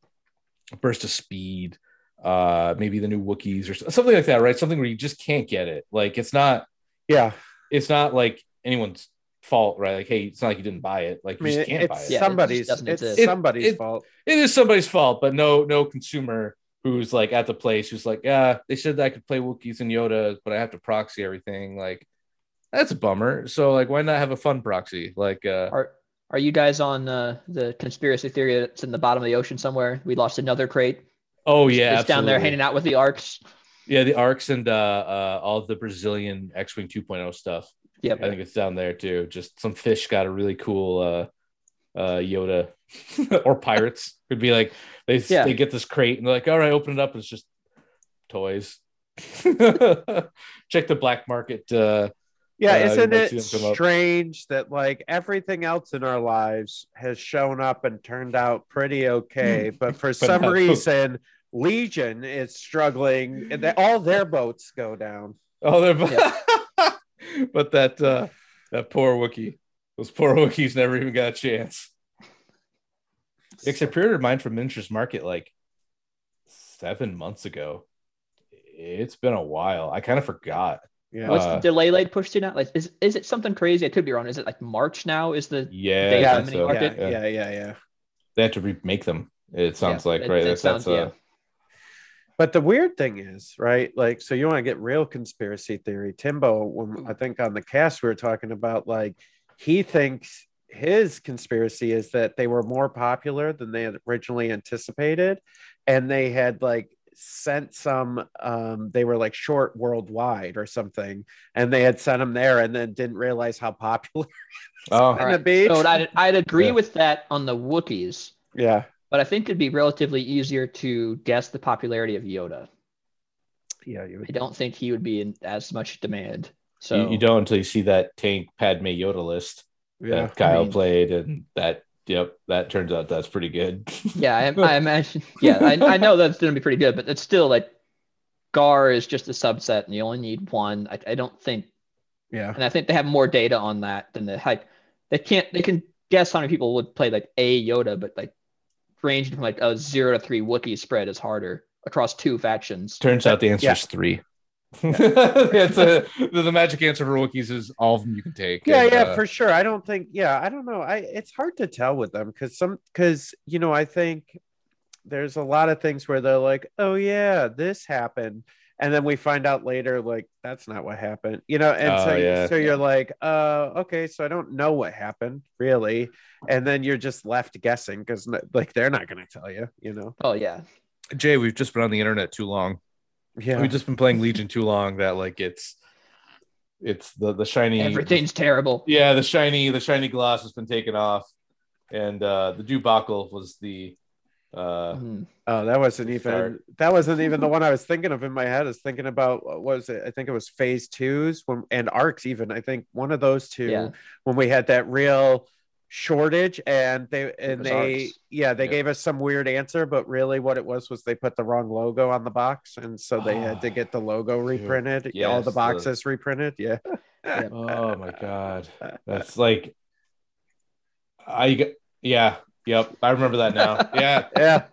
Burst of Speed, uh, maybe the new Wookiees or something like that, right? Something where you just can't get it. Like it's not, yeah, it's not like anyone's fault, right? Like, hey, it's not like you didn't buy it. Like I you mean, just can't buy it's it. Yeah, it somebody's doesn't it's exist. somebody's It- fault. it is somebody's fault, but no, no consumer who's like at the place who's like, yeah, they said that I could play Wookiees and Yoda, but I have to proxy everything. Like, that's a bummer. So, like, why not have a fun proxy? Like, uh, Are are you guys on uh, the conspiracy theory that's in the bottom of the ocean somewhere? We lost another crate. Oh yeah, it's down there hanging out with the arcs. Yeah, the arcs and uh, uh, all the Brazilian X-wing 2.0 stuff. Yep. I think it's down there too. Just some fish got a really cool uh, uh, Yoda or pirates could be like they Yeah. they get this crate and they're like, all right, open it up. It's just toys. Check the black market. Uh, Yeah, Uh, isn't it strange that like everything else in our lives has shown up and turned out pretty okay, but for some not- reason Legion is struggling and they, all their boats go down. oh, they're but that uh, that poor Wookie, those poor Wookiees never even got a chance. Except pre-ordered mine from Miniatures Market like seven months ago. It's been a while. I kind of forgot. Yeah. What's Uh, the delay late pushed to now? Like, is is it something crazy? I could be wrong. Is it like March now? Is the Yeah, Date yeah, so. market? yeah, yeah, yeah, yeah. They have to remake them. It sounds Yeah, like it- right. it That's, sounds- that's uh, yeah. But the weird thing is, right? Like, so you want to get real conspiracy theory. Timbo, when I think on the cast we were talking about, like, he thinks his conspiracy is that they were more popular than they had originally anticipated, and they had like sent some. Um, they were like short worldwide or something, and they had sent them there, and then didn't realize how popular. oh, All gonna right. be. So I'd, I'd agree Yeah. with that on the Wookiees, Yeah, but I think it'd be relatively easier to guess the popularity of Yoda. yeah, you I don't think he would be in as much demand. So you, you don't until you see that tank Padme Yoda list Yeah, that Kyle mean- played, and that yep, that turns out that's pretty good. yeah, I, I imagine. Yeah, I, I know that's going to be pretty good, but it's still like Gar is just a subset, and you only need one. I, I don't think, yeah, and I think they have more data on that than the like. They can't. They can guess how many people would play like a Yoda, but like ranging from like a zero to three Wookiee spread is harder across two factions. turns out the answer Yeah. is three. it's a, the, the magic answer for Wookiees is all of them you can take. yeah and, yeah uh, for sure i don't think yeah i don't know i it's hard to tell with them because some because you know i think there's a lot of things where they're like oh yeah this happened and then we find out later like that's not what happened you know and Oh, so, yeah. so you're like uh okay so i don't know what happened really and then you're just left guessing because like they're not going to tell you you know Oh yeah, Jay, we've just been on the internet too long. Yeah We've just been playing Legion too long that like it's it's the the shiny everything's terrible. yeah the shiny the shiny gloss has been taken off, and uh the debacle was the uh Mhm. Oh, that wasn't even Start. that wasn't even the one I was thinking of in my head. I was thinking about what was it? I think it was phase twos when and arcs even. I think one of those two Yeah. when we had that real shortage and they and they Arcs. yeah they Yeah. gave us some weird answer, but really what it was was they put the wrong logo on the box and so they had to ah, get the logo reprinted, all Yes, the the- boxes reprinted. Yeah. oh my god that's like i yeah yep I remember that now yeah Yeah.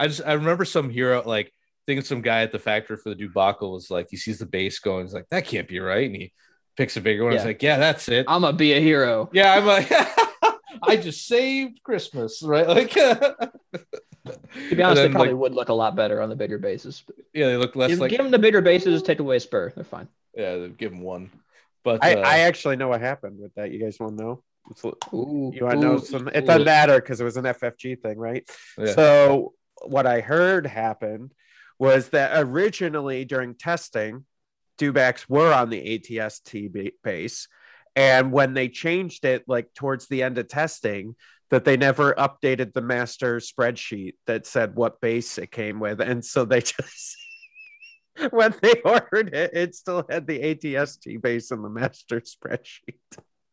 I just I remember some hero like thinking some guy at the factory for the debacle was like he sees the base going he's like that can't be right and he picks a bigger one he's Yeah. like yeah that's it I'm gonna be a hero. yeah I'm like I just saved Christmas right like To be honest, then, they probably like- would look a lot better on the bigger bases. Yeah they look less give, like give them the bigger bases, take away spur. They're fine. yeah give them one but I, uh, I actually know what happened with that. You guys want to know? It's- Ooh, You want to know some? It doesn't matter because it was an FFG thing, right? yeah. So what I heard happened was that originally during testing, dewbacks were on the ATST base, and when they changed it, like towards the end of testing, that they never updated the master spreadsheet that said what base it came with, and so they just. When they ordered it, it still had the ATST base in the master spreadsheet.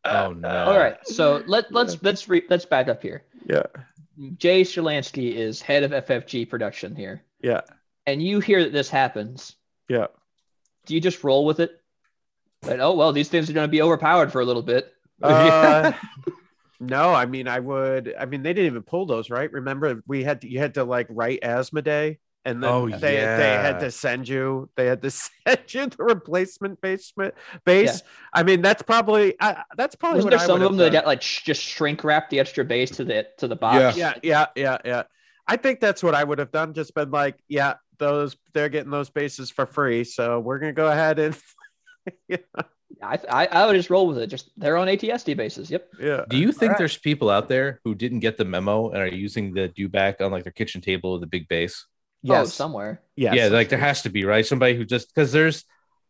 oh no All right, so let let's let's re, let's back up here. Yeah, Jay Shalansky is head of FFG production here, yeah, and you hear that this happens. yeah. Do you just roll with it? Like, oh well, these things are going to be overpowered for a little bit. Uh, no, I mean, I would. I mean, they didn't even pull those, right? Remember, we had to, you had to like write Asmodee, and then Oh, they they had to send you they had to send you the replacement basement base. I mean, that's probably I, that's probably Wasn't what there I some of them have that got like sh- just shrink wrap the extra base to the to the box? yeah, yeah, yeah, yeah. I think that's what I would have done. Just been like, yeah, those they're getting those bases for free, so we're gonna go ahead and yeah, I, I I would just roll with it. Just they're on ATST bases. Yep. yeah. Do you think Alright. there's people out there who didn't get the memo and are using the dewback on like their kitchen table with a big base? Oh, Yes, somewhere. yes. Yeah, like there has to be, right? Somebody who just because there's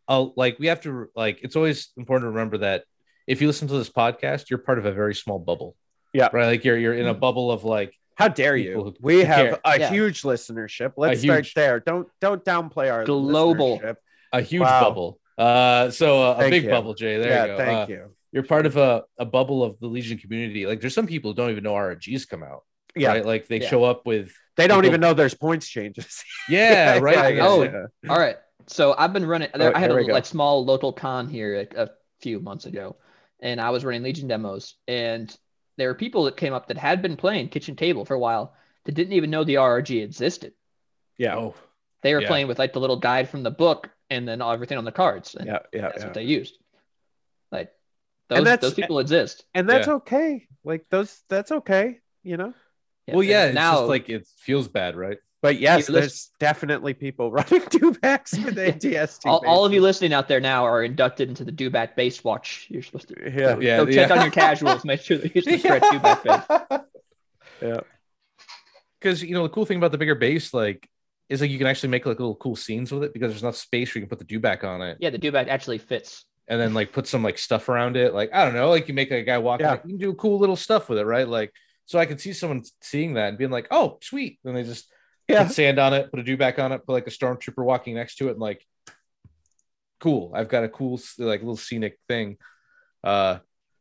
a like we have to like it's always important to remember that if you listen to this podcast, you're part of a very small bubble. Yeah. Right. Like you're you're in a mm. bubble of like How dare you? who- We who have care. a Yeah. huge listenership. Let's A start there. Don't don't downplay our Global. listenership. a huge Wow. bubble. Uh so uh, a big you. bubble, Jay. There yeah, you go. thank Uh, you. You're part of a, a bubble of the Legion community. Like there's some people who don't even know RRGs come out. Yeah, Right. Like they Yeah. show up with they don't people- even know there's points changes. yeah, right. Yeah, Like, yeah, Oh, yeah. All right. So I've been running. There, Oh, I had a like small local con here a, a few months ago, and I was running Legion demos, and there were people that came up that had been playing Kitchen Table for a while that didn't even know the RRG existed. Yeah. Oh, They were Yeah. playing with like the little guide from the book and then everything on the cards. And Yeah. Yeah. that's yeah. what they used. Like And those that's- those people exist. And that's Yeah. okay. Like those, that's okay. You know. well, yeah. and It's now just like it feels bad, right? But yes, You listen- there's definitely people running dewbacks with ATST. all, all of you listening out there now are inducted into the Dewback base watch. You're supposed to Yeah. Yeah, go check on your casuals, make sure they're using the correct Dewback base. Yeah. because you know the cool thing about the bigger base like is like you can actually make like little cool scenes with it because there's enough space where you can put the dewback on it Yeah, the Dewback actually fits. and then like put some like stuff around it like i don't know like you make a guy walk Yeah. like, you can do cool little stuff with it right like so i could see someone seeing that and being like oh sweet and they just Yeah. put sand on it put a dewback on it put like a stormtrooper walking next to it and like cool i've got a cool like little scenic thing uh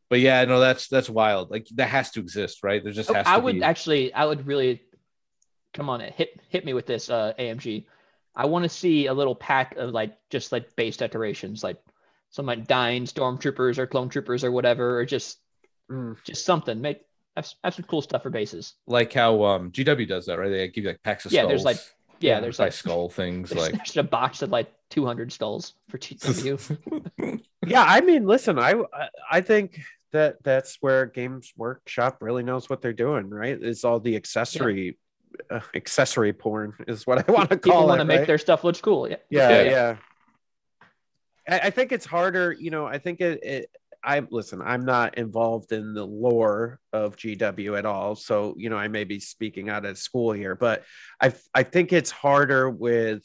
but yeah no that's that's wild like that has to exist right there just has Oh, I to would be actually, I would really come on, it hit hit me with this, uh, AMG. I want to see a little pack of like just like base decorations, like some like dying stormtroopers or clone troopers or whatever, or just Mm. just something. Make have some cool stuff for bases. like how um gw does that right they give you like packs of Yeah, skulls there's, like, Yeah, there's like skull things there's, like there's a box of like 200 skulls for GW. Yeah. I mean, listen, I I- think that that's where Games Workshop really knows what they're doing. Right? Is all the accessory. Uh, accessory porn is what I want to People call want to make right? their stuff look cool. Yeah. yeah, Yeah. yeah. I, I think it's harder. You know, I think it. it I listen. I'm not involved in the lore of GW at all, so you know I may be speaking out of school here, but I I think it's harder with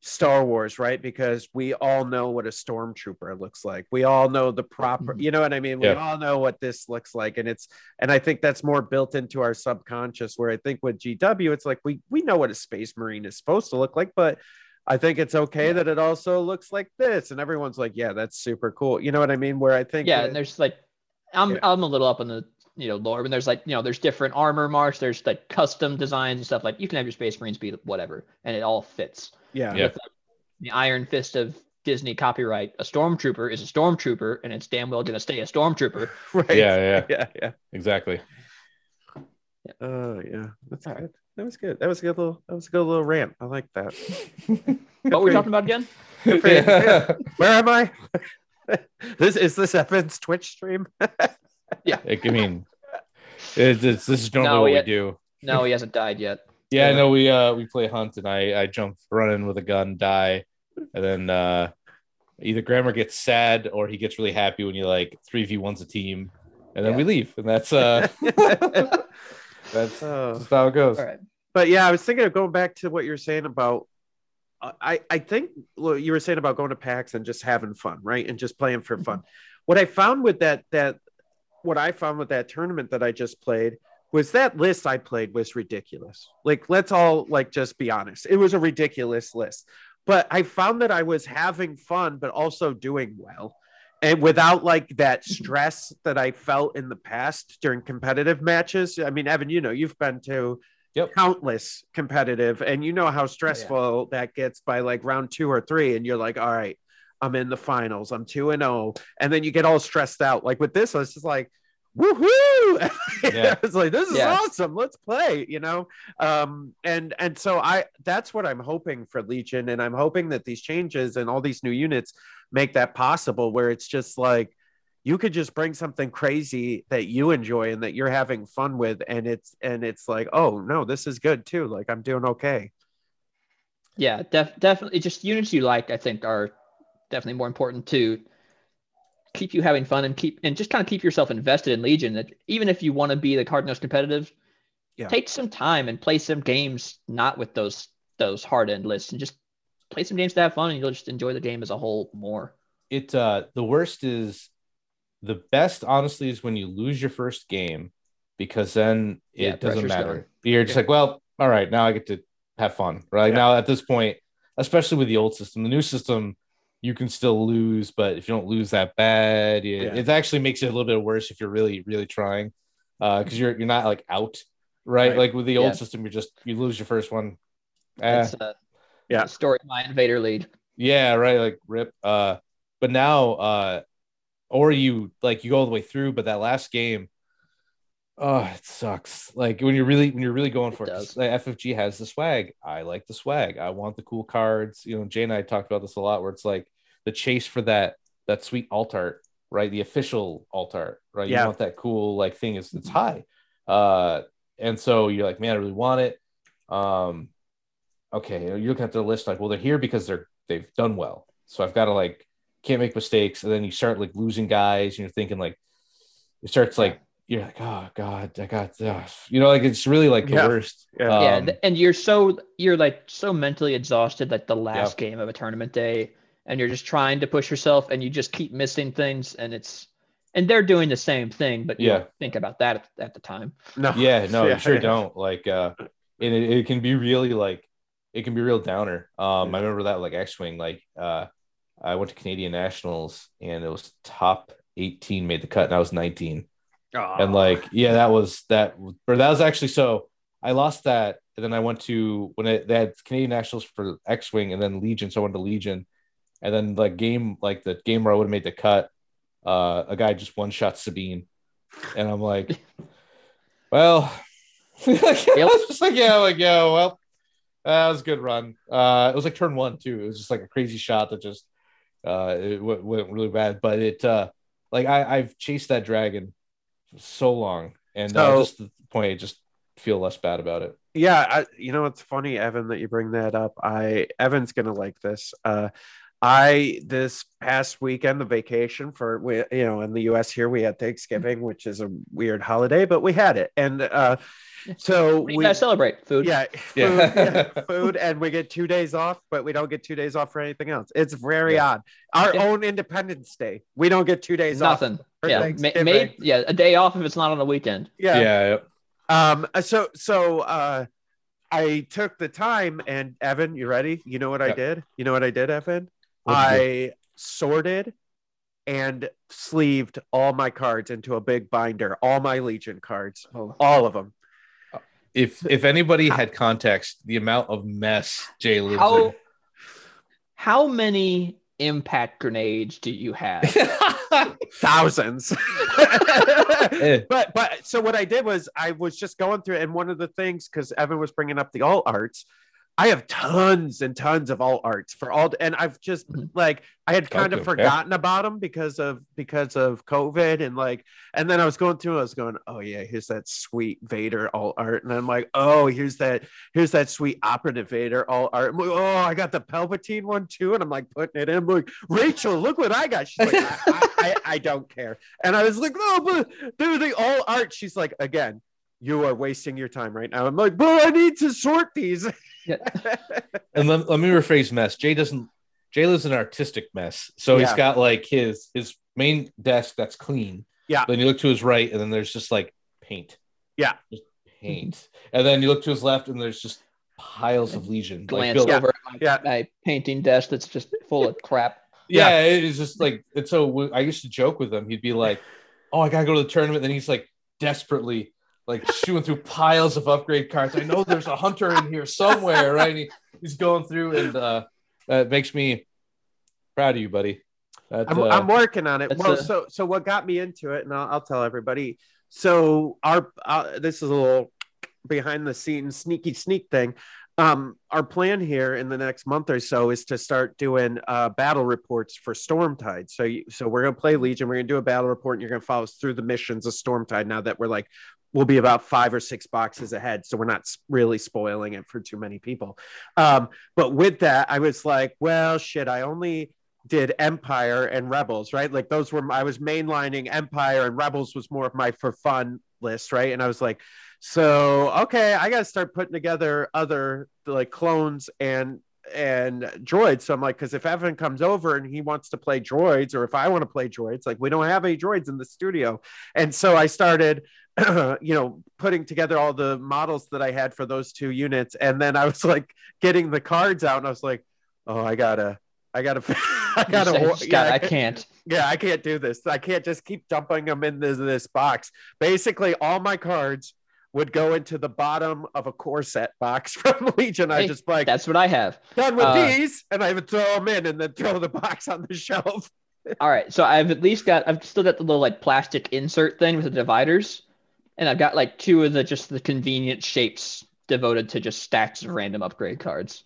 Star Wars, right? Because we all know what a stormtrooper looks like. We all know the proper, Mhm. you know what I mean? We Yeah. all know what this looks like, and it's and I think that's more built into our subconscious. Where I think with GW, it's like we we know what a space marine is supposed to look like, but I think it's okay that it also looks like this, and everyone's like, "Yeah, that's super cool." You know what I mean? Where I think, Yeah, with- and there's like I'm Yeah. I'm a little up on the you know lore, and there's like you know there's different armor marks, there's like custom designs and stuff. Like you can have your Space Marines be whatever, and it all fits. yeah, Yeah. With like, the Iron Fist of Disney copyright, a stormtrooper is a stormtrooper, and it's damn well gonna stay a stormtrooper. right, yeah yeah yeah, yeah. exactly Oh, yeah, that's good. That was good. That was a good little. That was a good little rant. I like that. What were we talking about again? Good. Yeah. Where am I? this is this Evan's Twitch stream. Like, I mean, it's, it's, this is normally No, what yeah. we do. No, he hasn't died yet. Yeah, Yeah. no, we uh we play hunt and I I jump running with a gun, die, and then uh either Grammer gets sad or he gets really happy when you like three v one's a team, and then Yeah. we leave, and that's uh that's, Oh. that's how it goes. Right. but yeah, I was thinking of going back to what you're saying about. Uh, I I think what you were saying about going to PAX and just having fun, right, and just playing for fun. Mm-hmm. What I found with that that what I found with that tournament that I just played was that list I played was ridiculous. Like, let's all like just be honest. It was a ridiculous list. But I found that I was having fun, but also doing well. And without like that stress that I felt in the past during competitive matches. I mean, Evan, you know, you've been to Yep. countless competitive, and you know how stressful that gets by like round two or three, and you're like, all right, I'm in the finals, I'm two and oh, and then you get all stressed out. Like with this, I was just like, woohoo! Yeah. it's like this is Yeah. awesome. Let's play, you know. Um, and and so I that's what I'm hoping for Legion, and I'm hoping that these changes and all these new units make that possible, where it's just like you could just bring something crazy that you enjoy and that you're having fun with, and it's and it's like, oh no, this is good too. Like I'm doing okay. Yeah, def- definitely. Just units you like, I think, are definitely more important to keep you having fun and keep and just kind of keep yourself invested in Legion. That even if you want to be the hard nosed competitive, Yeah. take some time and play some games not with those those hard end lists and just play some games to have fun and you'll just enjoy the game as a whole more. It uh the worst is the best honestly is when you lose your first game because then it Yeah, doesn't matter. gone. You're just Yeah. like, well, all right, now I get to have fun. Right Yeah. now at this point, especially with the old system, the new system, you can still lose, but if you don't lose that bad, it, it actually makes it a little bit worse if you're really, really trying. Uh, because you're you're not like out, right? Right. Like with the old system, you're just you lose your first one. Eh, uh, Yeah. the story my invader lead. yeah, right. Like rip. Uh, but now, uh, or you like you go all the way through, but that last game, Oh, it sucks. Like when you're really when you're really going for It it. Like, FFG has the swag. I like the swag. I want the cool cards. You know, Jay and I talked about this a lot. Where it's like the chase for that that sweet alt art, right? The official alt art, right? Yeah. You want that cool like thing. Is it's high, uh, and so you're like, man, I really want it. Um, okay, you look at the list like, well, they're here because they're they've done well. So I've got to like can't make mistakes, and then you start like losing guys, and you're thinking like it starts like you're like, oh god, I got uh, you know, like it's really like the Yeah. worst. Yeah. yeah, Um, th- and you're so you're like so mentally exhausted like the last game of a tournament day, and you're just trying to push yourself, and you just keep missing things, and it's and they're doing the same thing, but you Yeah. don't think about that at, at the time. No. yeah, no, Yeah. you sure don't. Like, uh, and it, it can be really like it can be real downer. Um, I remember that like X Wing, like uh, I went to Canadian Nationals and it was top 18 made the cut, and I was 19. and like yeah that was that or that was actually so i lost that and then i went to when it, they had canadian nationals for x-wing and then legion so i went to legion and then like game like the game where i would have made the cut uh a guy just one shot sabine and i'm like well I was just like yeah like yeah well that was a good run. Uh it was like turn one too. It was just like a crazy shot that just uh it went, went really bad. But it uh like i i've chased that dragon so long, and uh, just the point, I just feel less bad about it. yeah I, you know it's funny evan that you bring that up. I evan's gonna like this. Uh i this past weekend the vacation for we you know in the us here we had thanksgiving which is a weird holiday but we had it. And uh so What do you we celebrate? Food. yeah food, Yeah. yeah, food and we get two days off but we don't get two days off for anything else it's very Yeah. odd our Yeah. own independence day we don't get two days off Nothing. Yeah, ma- made yeah a day off if it's not on the weekend. yeah yeah, Um. So so uh, I took the time and Evan, you ready? You know what I did? You know what I did, Evan? What'd I sorted and sleeved all my cards into a big binder, all my Legion cards, Oh. all of them. If if anybody had context, the amount of mess Jay lives How how many impact grenades do you have? Thousands. Eh. but but so what I did was I was just going through, and one of the things because Evan was bringing up the alt arts, I have tons and tons of alt arts for all, and I've just Mhm. like I had kind of Okay, yeah. forgotten about them because of because of COVID and like, and then I was going through, I was going, oh yeah, here's that sweet Vader alt art, and I'm like, oh here's that here's that sweet operative Vader alt art. Like, oh, I got the Palpatine one too, and I'm like putting it in. I'm like, Rachel, look what I got. She's like, I, I, I, I don't care, and I was like, no, but they're the all art. She's like, again. You are wasting your time right now. I'm like, but I need to sort these. and let, let me rephrase mess. Jay doesn't. Jay lives in an artistic mess, so he's got like his his main desk that's clean. Yeah. Then you look to his right, and then there's just like paint. Yeah. Just paint, and then you look to his left, and there's just piles of Legion. Like Glance built- over at my, Yeah. my painting desk that's just full of crap. yeah, it's just like and so I used to joke with him. He'd be like, "Oh, I gotta go to the tournament." Then he's like desperately like chewing through piles of upgrade cards. I know there's a hunter in here somewhere, right? He, he's going through, and uh, that makes me proud of you, buddy. That, I'm, uh, I'm working on it. Well, a- so so what got me into it, and I'll, I'll tell everybody. So our uh, this is a little behind the scenes sneaky sneak thing. Um, our plan here in the next month or so is to start doing uh, battle reports for Stormtide. So you, so we're gonna play Legion. We're gonna do a battle report, and you're gonna follow us through the missions of Stormtide. Now that we're like we'll be about five or six boxes ahead, so we're not really spoiling it for too many people. Um, but with that, I was like, well, shit, I only did Empire and Rebels, right? Like those were I was mainlining Empire and Rebels was more of my for fun list, right? And I was like, so okay, I got to start putting together other like clones and and droids. So I'm like, because if Evan comes over and he wants to play droids, or if I want to play droids, like we don't have any droids in the studio, and so I started. you know, putting together all the models that I had for those two units, and then I was like getting the cards out, and I was like, "Oh, I gotta, I gotta, I gotta, wa- "Scott, yeah, I can't. yeah, I can't do this. I can't just keep dumping them into this box. Basically, all my cards would go into the bottom of a core set box from Legion. I just like That's what I have. done with uh, these, and I would throw them in and then throw the box on the shelf. All right, so I've at least got I've still got the little like plastic insert thing with the dividers. and I've got like two of the just the convenient shapes devoted to just stacks of random upgrade cards.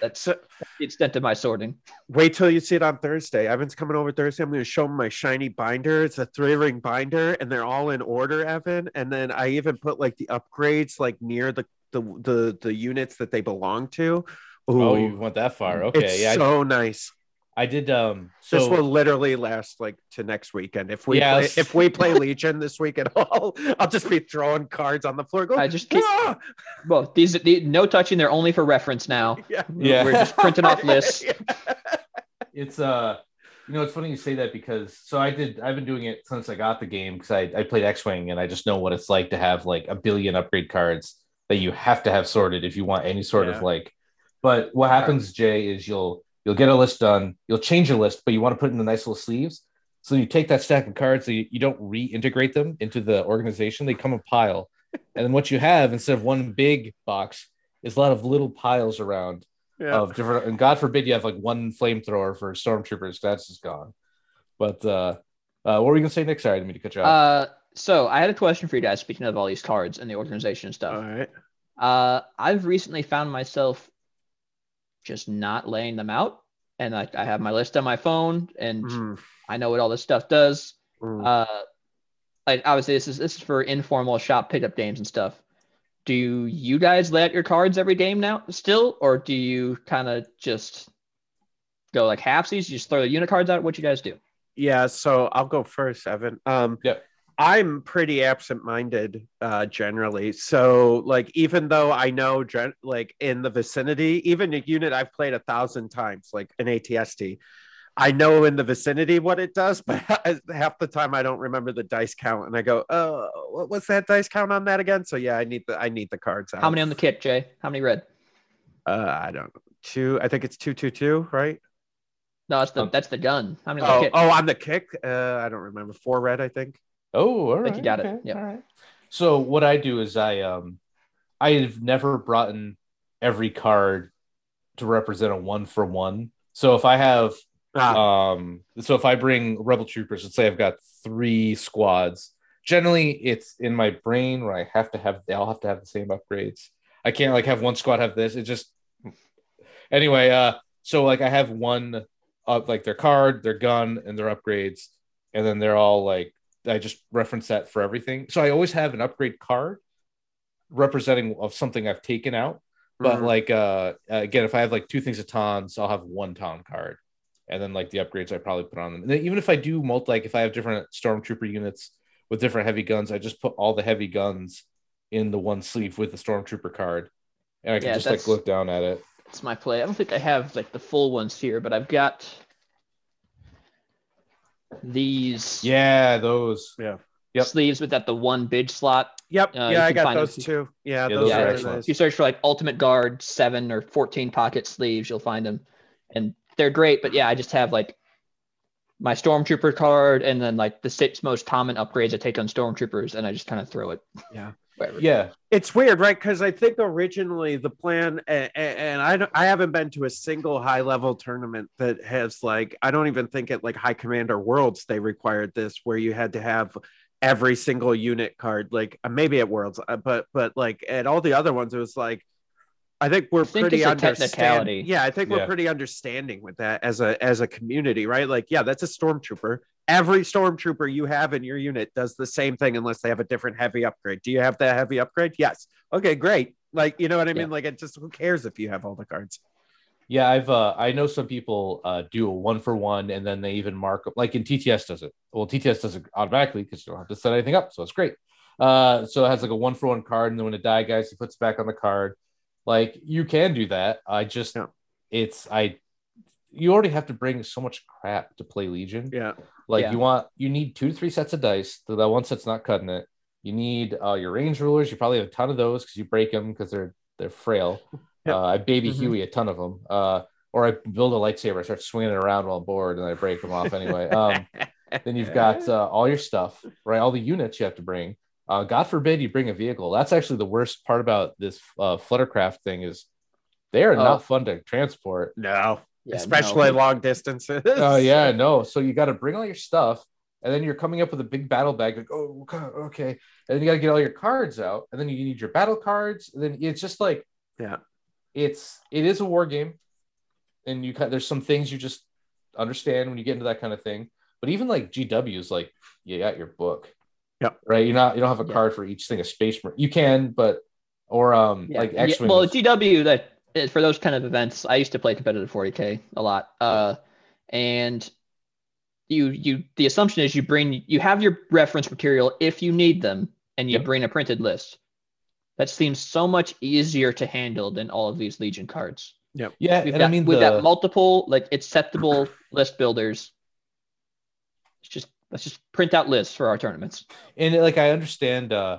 Nice. That's So the extent of my sorting. wait till you see it on Thursday. Evan's coming over Thursday. I'm going to show him my shiny binder. It's a three ring binder, and they're all in order, Evan. And then I even put like the upgrades like near the the the, the units that they belong to. Oh, you went that far? Okay, it's yeah. so nice. I, I did. Um, so this will literally last like to next weekend. If we Yes. play, if we play Legion this week at all, I'll just be throwing cards on the floor. Go, I just keep- "Ah!" Well, these, the no touching. They're only for reference now. yeah, Yeah. We're just printing off lists. Yeah. it's uh you know it's funny you say that because so i did i've been doing it since i got the game because I, I played x-wing and i just know what it's like to have like a billion upgrade cards that you have to have sorted if you want any sort Yeah. of like but what happens jay is you'll you'll get a list done. You'll change your list but you want to put it in the nice little sleeves. So you take that stack of cards so you, you don't reintegrate them into the organization. They come a pile. And then what you have instead of one big box is a lot of little piles around Yeah. of different and god forbid you have like one flamethrower for stormtroopers that's just gone. But uh uh what were you gonna say next sorry i didn't mean to cut you off. Uh, so I had a question for you guys. Speaking of all these cards and the organization stuff, all right. uh, I've recently found myself just not laying them out, and I, I have my list on my phone, and Mm, I know what all this stuff does. mm. Uh, like obviously this is this is for informal shop pickup games and stuff. Do you guys lay out your cards every game now still, or do you kind of just go like halfsies? You just throw the unit cards out. What you guys do? Yeah, so I'll go first, Evan. Um, Yep. I'm pretty absent-minded uh, generally. So, like, even though I know, gen- like, in the vicinity, even a unit I've played a thousand times, like an ATST, I know in the vicinity what it does, but half the time I don't remember the dice count, and I go, "Oh, what was that dice count on that again?" So, yeah, I need the I need the cards out. How many on the kit, Jay? How many red? Uh, I don't know. Two. I think it's two, two, two, right? No, that's the Um, that's the gun. How many on the Oh, kit? oh, on the kick. Uh, I don't remember. Four red, I think. Oh all right think you got it. okay, Yep. all right so what i do is i um i've never brought in every card to represent a one for one so if i have Ah, Um, so if I bring rebel troopers, let's say I've got three squads. Generally, it's in my brain where I have to have they all have to have the same upgrades. I can't like have one squad have this. It just anyway. Uh, so like I have one up like their card, their gun, and their upgrades, and then they're all like I just reference that for everything. So I always have an upgrade card representing of something I've taken out. But mhm. like uh again, if I have like two things of tons, I'll have one ton card, and then like the upgrades I probably put on them. And then even if I do multi, like if I have different stormtrooper units with different heavy guns, I just put all the heavy guns in the one sleeve with the stormtrooper card, and I can Yeah, just like look down at it. It's my play. I don't think I have like the full ones here, but I've got these Yeah, those. Yeah yep. sleeves with that the one bid slot. Yep. Uh, yeah, I got those them. too. Yeah, Yeah, those those are are excellent. nice. If you search for like Ultimate Guard seven or fourteen pocket sleeves, you'll find them, and they're great. But yeah, I just have like my Stormtrooper card, and then like the six most common upgrades I take on Stormtroopers, and I just kind of throw it. Yeah. Wherever. Yeah, It's weird, right? Because I think originally the plan, and, and I I haven't been to a single high level tournament that has like I don't even think at like High Commander Worlds they required this, where you had to have every single unit card. Like uh, maybe at Worlds, uh, but but like at all the other ones, it was like I think we're I think pretty understanding. Yeah, I think we're Yeah. pretty understanding with that as a as a community, right? Like, yeah, that's a stormtrooper. Every stormtrooper you have in your unit does the same thing unless they have a different heavy upgrade. Do you have that heavy upgrade? Yes. Okay, great. Like, you know what I mean? Yeah. Like, it just who cares if you have all the cards? yeah. I've uh, I know some people uh do a one for one, and then they even mark up like in TTS does it. Well, TTS does it automatically because you don't have to set anything up, so it's great. Uh, so it has like a one for one card, and then when it die guys, he puts it back on the card. Like you can do that. I just Yeah. it's I you already have to bring so much crap to play Legion. Yeah. Like Yeah. you want you need two to three sets of dice. So that one set's not cutting it. You need uh, your range rulers. You probably have a ton of those because you break them because they're they're frail. Yep. Uh, I baby Mhm. Huey a ton of them. Uh, or I build a lightsaber, I start swinging it around while I'm bored, and I break them off anyway. Um, then you've got uh, all your stuff, right? All the units you have to bring. Uh, God forbid you bring a vehicle. That's actually the worst part about this uh, Fluttercraft thing is they are Oh. not fun to transport. no, Yeah, especially no. long distances. Oh yeah, no. So you got to bring all your stuff, and then you're coming up with a big battle bag, like, oh, okay. And then you got to get all your cards out, and then you need your battle cards. And then it's just like, Yeah. it's it is a war game, and you there's some things you just understand when you get into that kind of thing. But even like GW is like, you got your book, Yep. right. You're not you don't have a Yeah. card for each thing. A space Marine. you can, but or um Yeah. like Yeah, X well, GW that eh, for those kind of events, I used to play competitive 40k a lot. Uh, and you you the assumption is you bring you have your reference material if you need them, and you Yep. bring a printed list. That seems so much easier to handle than all of these Legion cards. Yep. yeah, We've and got I mean we've the, got multiple like acceptable list builders. It's just let's just print out lists for our tournaments. and like I understand uh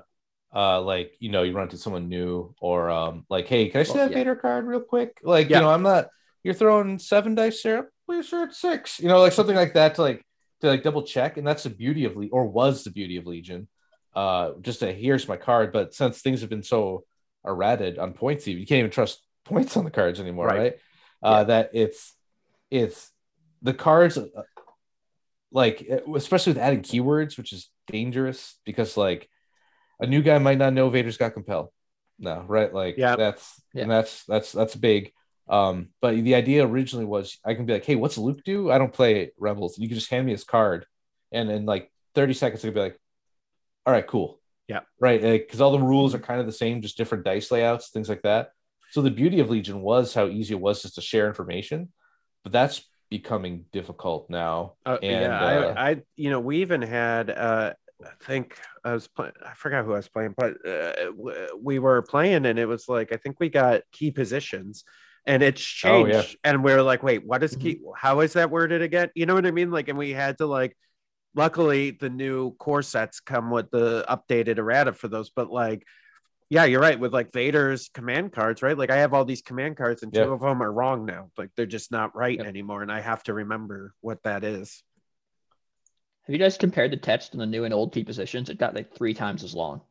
uh like you know you run into someone new or um like hey can I see Well, that yeah. Vader card real quick like Yeah. you know I'm not you're throwing seven dice there please sure it's six you know like something like that to like to like double check and that's the beauty of Le- or was the beauty of Legion uh just to here's my card but since things have been so errated on points even you can't even trust points on the cards anymore Right. right, uh that it's it's the cards uh, like especially with adding keywords which is dangerous because like a new guy might not know Vader's got compel. No, right? Like Yeah. that's Yeah. and that's that's that's big. Um, but the idea originally was I can be like, hey, what's Luke do? I don't play Rebels. You can just hand me his card, and in like 30 seconds, I could be like, all right, cool. Yeah. Right. Because all the rules are kind of the same, just different dice layouts, things like that. So the beauty of Legion was how easy it was just to share information, but that's becoming difficult now. Uh, And, yeah, uh, I, I, you know, we even had, uh, I think I was playing, I forgot who I was playing, but uh, we were playing and it was like, I think we got key positions and it's Oh, changed. yeah. And we are like, wait, what is key? How is that worded again? You know what I mean? Like, and we had to like, luckily the new core sets come with the updated errata for those, but like, yeah, you're right. With like Vader's command cards, right? Like I have all these command cards, and two Yeah. of them are wrong now. Like they're just not right Yep. anymore, and I have to remember what that is. Have you guys compared the text in the new and old key positions? It got like three times as long.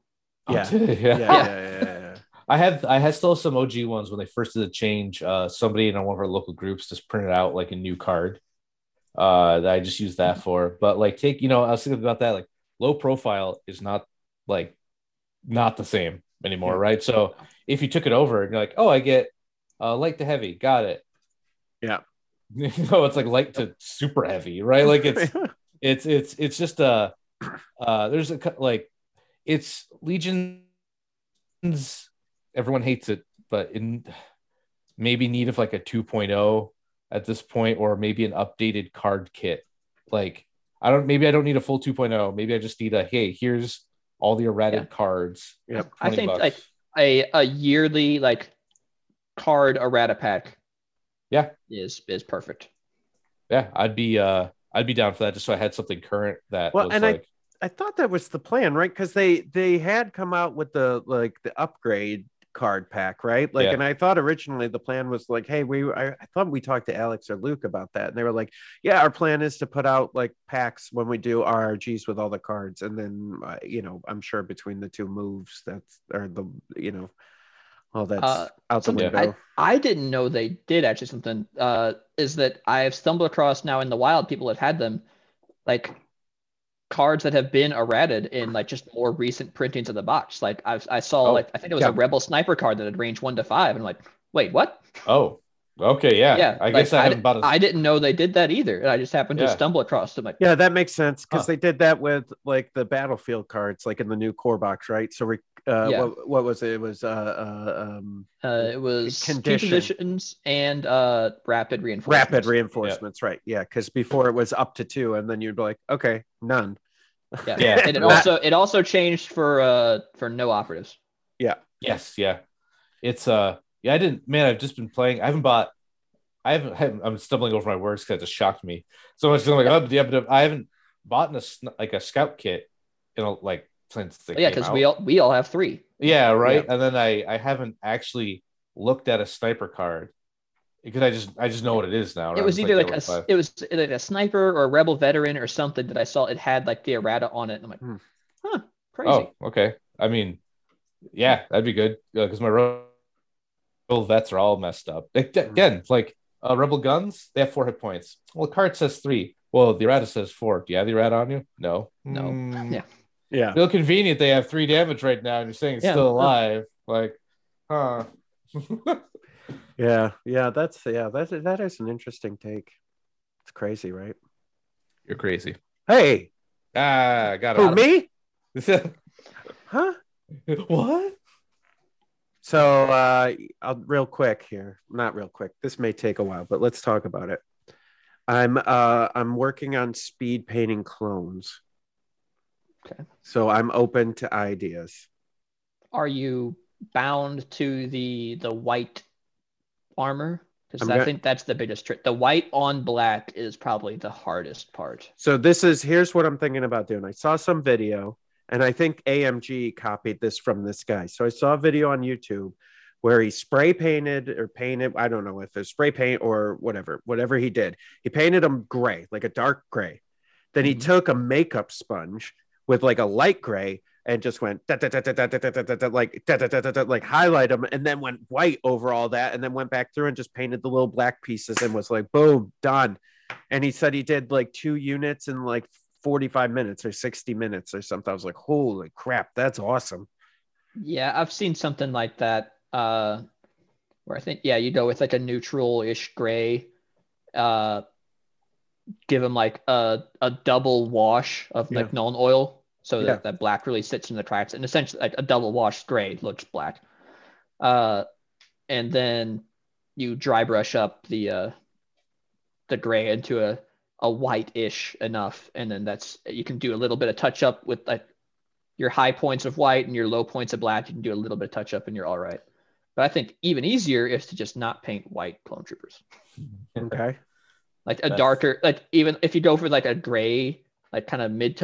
Yeah. yeah. Yeah, yeah, yeah, yeah, yeah. I have I had still some OG ones when they first did the change. Uh, somebody in one of our local groups just printed out like a new card. Uh, that I just used that for. But like, take you know, I was thinking about that. Like, low profile is not like not the same anymore, Yeah. right? So if you took it over and you're like, oh, I get uh, light to heavy, got it. Yeah. no, it's like light to super heavy, right? Like it's it's it's it's just a uh there's a like it's legions everyone hates it but in maybe need of like a 2.0 at this point or maybe an updated card kit like i don't maybe i don't need a full 2.0 maybe i just need a hey here's all the errated Yeah. cards Yep. I think bucks. like a a yearly like card errata pack. Yeah. is is perfect. yeah i'd be uh i'd be down for that just so i had something current that Well, was and I- I thought that was the plan, right? Because they they had come out with the like the upgrade card pack, right? Like, Yeah. and I thought originally the plan was like, hey, we I, I thought we talked to Alex or Luke about that, and they were like, yeah, our plan is to put out like packs when we do RRGs with all the cards, and then uh, you know, I'm sure between the two moves, that's or the you know, all that's Uh, out the something window. I didn't know they did actually something. Uh, is that I have stumbled across now in the wild. People have had them, like cards that have been errated in like just more recent printings of the box. Like I I saw Oh, like I think it was yeah. a rebel sniper card that had range one to five, and I'm like, wait, what? oh okay yeah, Yeah, i like, guess i I haven't di- bought a I didn't know they did that either. and I just happened to stumble across them. Like, Yeah, that makes sense because Huh. they did that with like the battlefield cards, like in the new core box, right? So we, uh, Yeah. what, what was it? It was uh, uh um, uh, it was key Condition. positions and uh rapid reinforcements. rapid reinforcements, right? Yeah, because before it was up to two, and then you'd be like, okay, none. Yeah. Yeah. and it also it also changed for uh for no operatives. Yeah. Yes, yeah. It's uh yeah, I didn't man, I've just been playing. I haven't bought I haven't, haven't I'm stumbling over my words because it just shocked me so much. 'cause I'm like, oh, yeah, but I haven't bought a like a scout kit, in a, like since they yeah, because we all we all have three. yeah, right. And then I I haven't actually looked at a sniper card because I just I just know what it is now. It right? was either like level a five. it was like a sniper or a rebel veteran or something that I saw. It had like the errata on it, and I'm like, Hmm. huh, crazy. Oh, okay. I mean, yeah, that'd be good because my rebel vets are all messed up. Hmm. Again, like uh, rebel guns, they have four hit points. Well, the card says three. Well, the errata says four. Do you have the errata on you? No. No. Mm. Yeah. Yeah. Feel convenient. They have three damage right now, and you're saying it's Yeah. still alive. Like, huh? Yeah. Yeah. That's yeah. That's that is an interesting take. It's crazy, right? you're crazy. Hey, Ah, got who me? Huh? what? So, uh, I'll, real quick here, not real quick. This may take a while, but let's talk about it. I'm uh, I'm working on speed painting clones. Okay. So I'm open to ideas. Are you bound to the the white armor? Because I go- think that's the biggest trick. The white on black is probably the hardest part. So this is here's what I'm thinking about doing. I saw some video, and I think AMG copied this from this guy. So I saw a video on YouTube where he spray painted or painted. I don't know if it's spray paint or whatever, whatever he did. He painted them gray, like a dark gray. Then he Mhm. took a makeup sponge with like a light gray and just went da, da, da, da, da, da, da, da, da, like da, da, da, da, da, like highlight them and then went white over all that and then went back through and just painted the little black pieces and was like boom done and he said he did like two units in like 45 minutes or 60 minutes or something i was like holy crap that's awesome Yeah, I've seen something like that. Uh, where I think yeah, you go with like a neutral-ish gray. Uh, give them like a a double wash of Yeah. like Nuln oil, so Yeah. that that black really sits in the cracks, and essentially like a double wash gray looks black. Uh, and then you dry brush up the uh the gray into a a white-ish enough, and then that's you can do a little bit of touch up with like your high points of white and your low points of black. You can do a little bit of touch up, and you're all right. But I think even easier is to just not paint white clone troopers. okay Like a That's- darker, like even if you go for like a gray, like kind of mid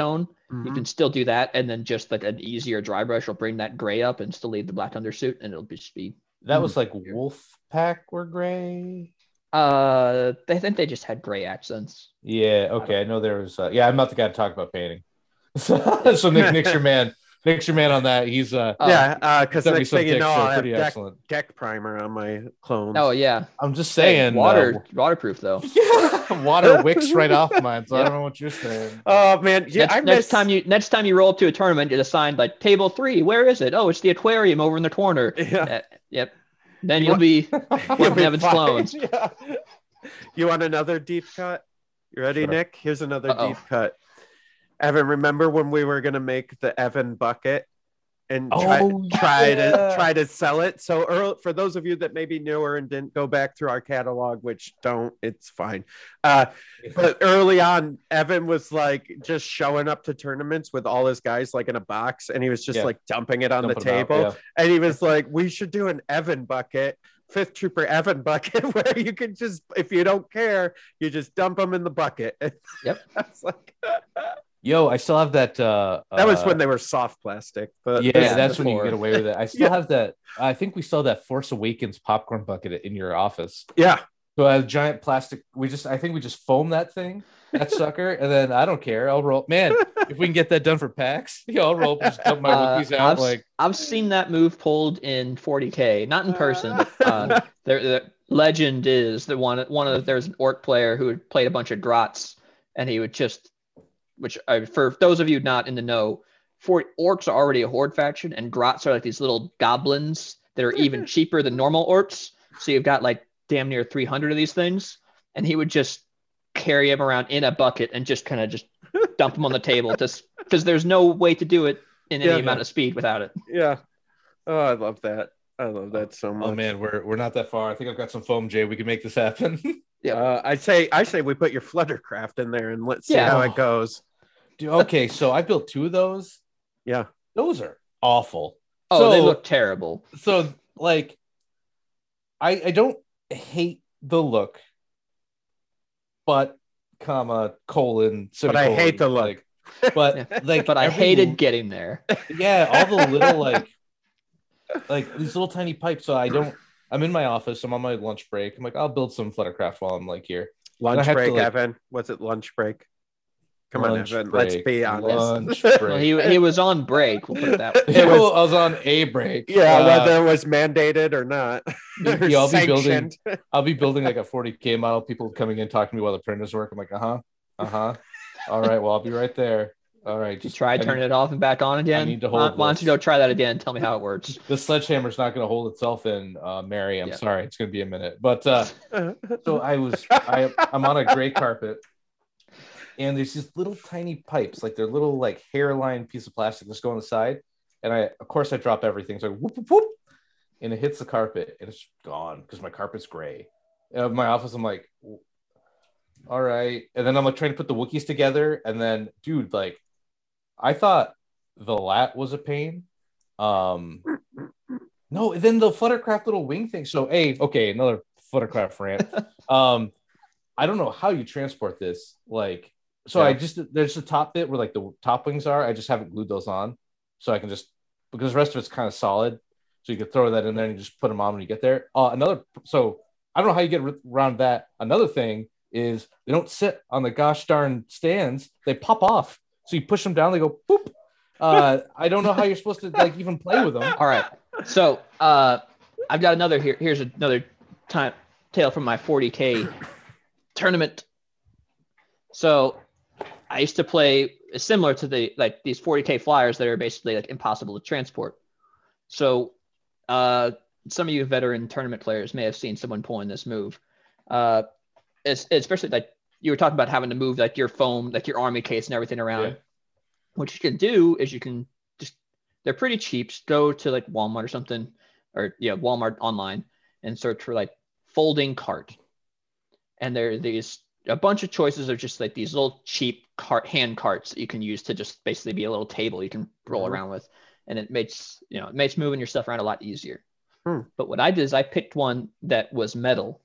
tone, you can still do that, and then just like an easier dry brush will bring that gray up and still leave the black undersuit, and it'll just be. That was like Wolf Pack were gray. Uh, I think they just had gray accents. Yeah. Okay. I know there was. Uh, yeah, I'm not the guy to talk about painting. so, so Nick, Nick's your man. Nick's your man on that. He's uh. Oh, yeah uh because sent me next thing you know so i'll have pretty deck, excellent. deck primer on my clones Oh yeah, I'm just Hey, saying. water waterproof though. uh, water wicks right off mine, so I don't know what you're saying. oh man yeah next, i next time you next time you roll up to a tournament, you assign like table three. Where is it? Oh, it's the aquarium over in the corner. yeah Uh, yep. Then You you'll be You'll one of be Evan's clones. Yeah. You want another deep cut? You ready, Sure. Nick? Here's another Uh-oh. deep cut. Evan, remember when we were gonna make the Evan bucket and try, Oh, try to try to sell it? So early, for those of you that may be newer and didn't go back through our catalog, which don't, it's fine. Uh, but early on, Evan was like just showing up to tournaments with all his guys like in a box, and he was just Yeah. like dumping it on Dump the it out, table yeah. and he was like, "We should do an Evan bucket, fifth trooper Evan bucket, where you can just, if you don't care, you just dump them in the bucket." Yep. I was like, Yo, I still have that. Uh, that was uh, when they were soft plastic, but Yeah, Yeah, that's when you get away with it. I still Yeah. have that. I think we saw that Force Awakens popcorn bucket in your office. yeah, So a giant plastic. We just, I think we just foam that thing, that sucker, and then I don't care. I'll roll. Man, if we can get that done for PAX, yeah, I'll roll. Just dump my Uh, Wookiees out. I've, Like, I've seen that move pulled in 40k, not in person. uh, there, the legend is that one one of there's an orc player who had played a bunch of grots, and he would just, which uh, for those of you not in the know, for orcs are already a horde faction, and grots are like these little goblins that are even cheaper than normal orcs. So you've got like damn near 300 of these things, and he would just carry them around in a bucket and just kind of just dump them on the table, just because there's no way to do it in any Yeah. amount of speed without it. yeah. Oh, I love that. I love that so much. oh man, we're we're not that far. I think I've got some foam, Jay. We can make this happen. Yeah. Uh, I say, I say, we put your Fluttercraft in there and let's see Yeah. how it goes. Dude, okay, so I built two of those. Yeah. Those are awful. Oh, they look terrible. so like I I don't hate the look, but comma colon But I hate the look. like, but like But I every- hated getting there. yeah all the little like like these little tiny pipes. So I don't. I'm in my office. I'm on my lunch break. I'm like, I'll build some Fluttercraft while I'm like here. Lunch have to, break, like- Evan. Was it lunch break? Come Lunch on, Evan. Let's be honest. Lunch Well, he he was on break. We'll put it that way. It was- I was on a break. Yeah, Uh, whether it was mandated or not. or Yeah, I'll be building- I'll be building like a 40k model. People coming in talking to me while the printers work. I'm like, uh huh. Uh huh. All right. Well, I'll be right there. All right. You Just try I turning it off and back on again. I need to Why- hold Why don't you go try that again? Tell me how it works. This sledgehammer's not going to hold itself in, uh, Mary. I'm Yeah. sorry. It's going to be a minute. But uh, so I was, I, I'm on a gray carpet, and there's these little tiny pipes, like they're little like hairline piece of plastic, just go on the side. And I, of course, I drop everything. So I whoop, whoop, whoop, and it hits the carpet, and it's gone because my carpet's gray. And in my office, I'm like, all right. And then I'm like trying to put the Wookiees together, and then, dude, like, I thought the LAAT was a pain. Um, no, then the Fluttercraft little wing thing. So, a okay, another Fluttercraft rant. um, I don't know how you transport this. Like, so I just there's the top bit where like the top wings are. I just haven't glued those on, so I can just because the rest of it's kind of solid. So you could throw that in there and just put them on when you get there. Uh, another, so I don't know how you get around that. Another thing is they don't sit on the gosh darn stands; they pop off. So you push them down, they go boop. Uh, I don't know how you're supposed to like even play with them. All right. So uh, I've got another here. Here's another time tale from my 40k tournament. So I used to play similar to the like these 40k flyers that are basically like impossible to transport. So uh, some of you veteran tournament players may have seen someone pulling this move. Uh, it's, especially like you were talking about having to move like your foam, like your army case and everything around. Yeah. What you can do is you can just they're pretty cheap. Just go to like Walmart or something, or yeah, Walmart online and search for like folding cart. And there are these a bunch of choices of just like these little cheap cart hand carts that you can use to just basically be a little table you can roll Mhm. around with. And it makes you know, it makes moving your stuff around a lot easier. Hmm. But what I did is I picked one that was metal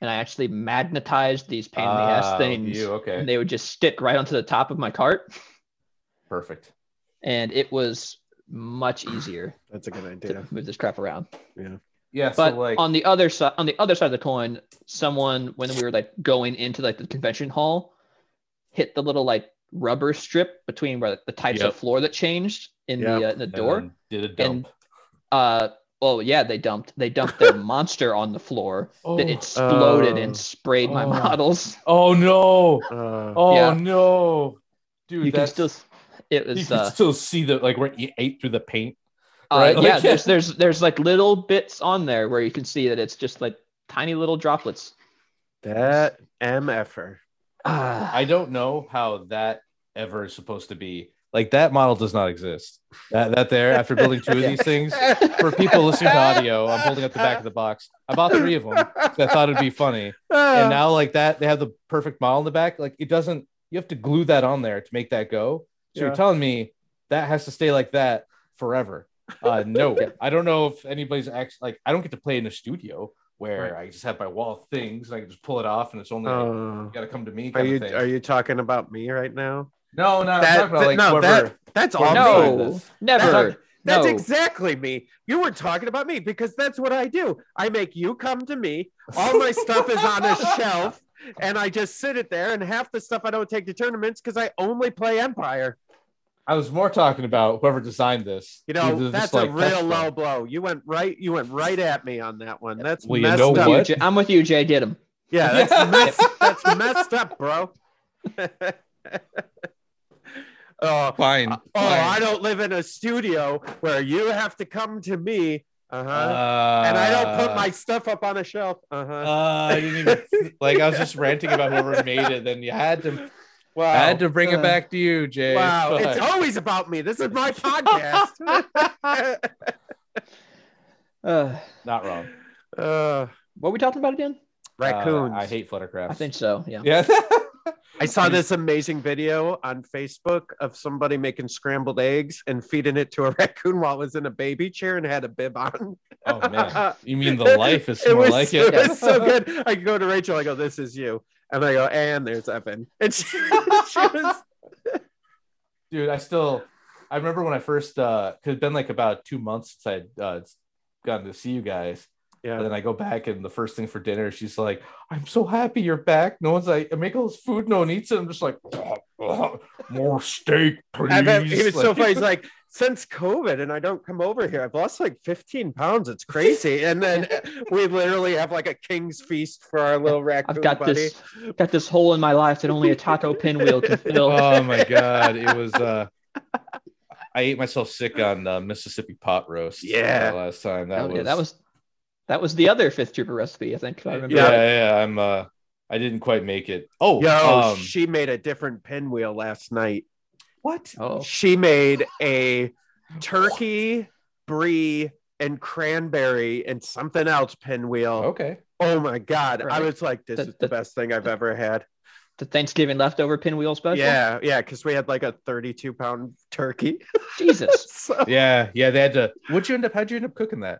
and I actually magnetized these pain in the ass Ah, things. You okay? And they would just stick right onto the top of my cart. Perfect. And it was much easier That's a good to idea. move this crap around. Yeah. Yeah. But so like, on the other side, on the other side of the coin, someone when we were like going into like the convention hall, hit the little like rubber strip between where the types Yep. of floor that changed in Yep. the uh, in the door. then did a dump. Uh, well, yeah, they dumped they dumped their monster on the floor. oh, that exploded Oh. and sprayed my Oh. models. oh no! Uh, Oh Yeah. no, dude! you can that's, still, it was you can uh, still see the like where you ate through the paint. uh right? Like- yeah. There's there's there's like little bits on there where you can see that it's just like tiny little droplets. that MFer. I don't know how that ever is supposed to be. Like that model does not exist. That that there after building two of these things. For people listening to audio, I'm holding up the back of the box. I bought three of them. I thought it'd be funny. and now like that they have the perfect model in the back like it doesn't you have to glue that on there to make that go so Yeah. you're telling me that has to stay like that forever uh no i don't know if anybody's actually like i don't get to play in a studio where Right. i just have my wall of things and i can just pull it off and it's only like, Uh, you gotta come to me are you of thing are you talking about me right now? No no I'm That- talking about like no, whoever that, that's all whoever me. designed no, never. That's, that's no. exactly me. You were talking about me because that's what I do. I make you come to me. All my stuff is on a shelf, and I just sit it there. And half the stuff I don't take to tournaments because I only play Empire. i was more talking about whoever designed this You know, This that's like a real Tesla. low blow. You went right. You went right at me on that one. That's Well, you messed know up. what? Jay- I'm with you, Jay. Get him. Yeah, that's Yeah. messed, that's messed up, bro. oh, fine oh, I don't live in a studio where you have to come to me. Uh huh. and I don't put my stuff up on a shelf. Uh huh. Uh, I didn't even like. I was just ranting about whoever made it. Then you had to, wow. I had to bring Uh, it back to you, Jay. Wow, But- it's always about me. This is my podcast. Uh, not wrong. uh, what are we talking about again? raccoons. Uh, I hate Fluttercraft. I think so. Yeah. Yeah. I saw this amazing video on Facebook of somebody making scrambled eggs and feeding it to a raccoon while it was in a baby chair and had a bib on. oh man, you mean the life is more was, like it it? was so good. I go to Rachel, I go, This is you. And I go, and there's Evan. And she, she was dude. I still, I remember when I first, uh, cause it's been like about two months since I'd uh, gotten to see you guys, Yeah. And then I go back, and the first thing for dinner, she's like, "I'm so happy you're back." No one's like, "I make all this food, no one eats it." I'm just like, "More steak, please." And then he was so Like- funny. He's like, since COVID and I don't come over here, I've lost like 15 pounds. It's crazy. And then we literally have like a king's feast for our little raccoon I've got buddy. this got this hole in my life that only a taco pinwheel can fill. oh my god, it was. uh I ate myself sick on uh, Mississippi pot roast. Yeah. uh, last time that Oh, was yeah, that was that was the other fifth trooper recipe, I think. If I remember. yeah, right. yeah. I'm. uh I didn't quite make it. Oh, Yo, um, she made a different pinwheel last night. what? Oh, She made a turkey, brie, and cranberry and something else pinwheel. Okay. Oh my god. I was like, this The- is the the- best thing I've ever had. the Thanksgiving leftover pinwheel special. Yeah, yeah, because we had like a 32 pound turkey. Jesus. so Yeah, yeah. They had to. What'd you end up? How'd you end up cooking that?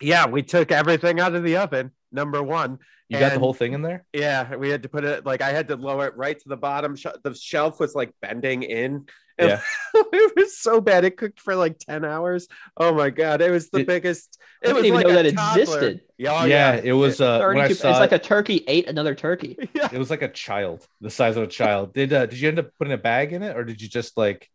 Yeah, we took everything out of the oven. Number one. You got the whole thing in there. Yeah, we had to put it like I had to lower it right to the bottom. Sh- the shelf was like bending in. And Yeah. it was so bad. It cooked for like 10 hours. Oh my god, it was the It- biggest. I It was didn't even like know a that toddler. existed. Yeah, oh, yeah, yeah, it was. Uh, when I saw it's it, like a turkey ate another turkey. yeah. it was like a child, the size of a child. Did uh, did you end up putting a bag in it, or did you just like?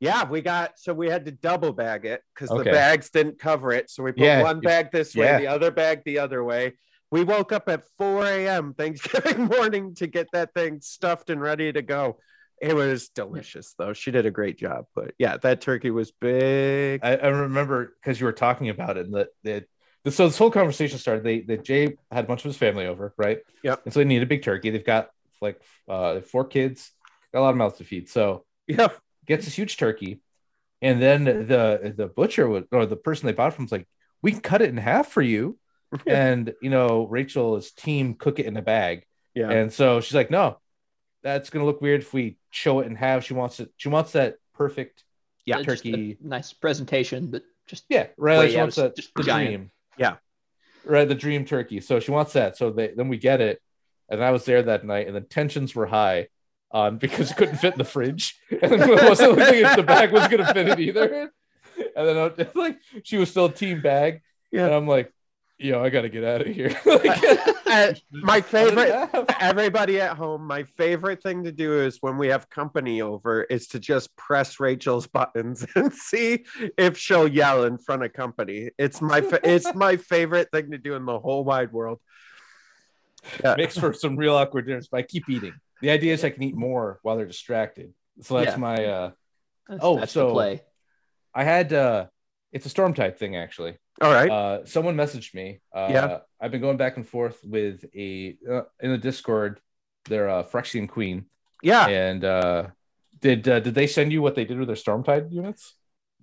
Yeah, we got so we had to double bag it because the bags didn't cover it. So we put Yeah, one bag this way, yeah. the other bag the other way. We woke up at 4 a.m. Thanksgiving morning to get that thing stuffed and ready to go. It was delicious though. She did a great job. But yeah, that turkey was big. I, I remember because you were talking about it, and that that so this whole conversation started. They that Jay had a bunch of his family over, right? Yep. And so they need a big turkey. They've got like uh four kids, got a lot of mouths to feed. So Yeah. Gets this huge turkey, and then the the butcher would or the person they bought from was like, "We can cut it in half for you." and you know, Rachel's team cook it in a bag, Yeah. and so she's like, "No, that's gonna look weird if we show it in half." She wants it. She wants that perfect Yeah, just a turkey. nice presentation, but just Yeah, right. Like she wants that just the giant. dream. Yeah. Right, the dream turkey. So she wants that. So they, then we get it, and I was there that night, and the tensions were high, um, because it couldn't fit in the fridge, and it wasn't looking the bag was gonna fit it either. And then I was like, she was still team bag, Yeah. and I'm like, yo, I gotta get out of here. like, Uh, my favorite favorite. everybody at home, my favorite thing to do is when we have company over is to just press Rachel's buttons and see if she'll yell in front of company. It's my fa- it's my favorite thing to do in the whole wide world. Yeah. makes for some real awkward dinners, but I keep eating. The idea is I can eat more while they're distracted. So that's Yeah. my uh that's, Oh, that's so- the play. I had uh it's a Stormtide thing actually. All right. Uh someone messaged me. Uh Yeah. I've been going back and forth with a uh, in the Discord, they're uh Phyrexian Queen. yeah. And uh did uh, did they send you what they did with their storm tide units?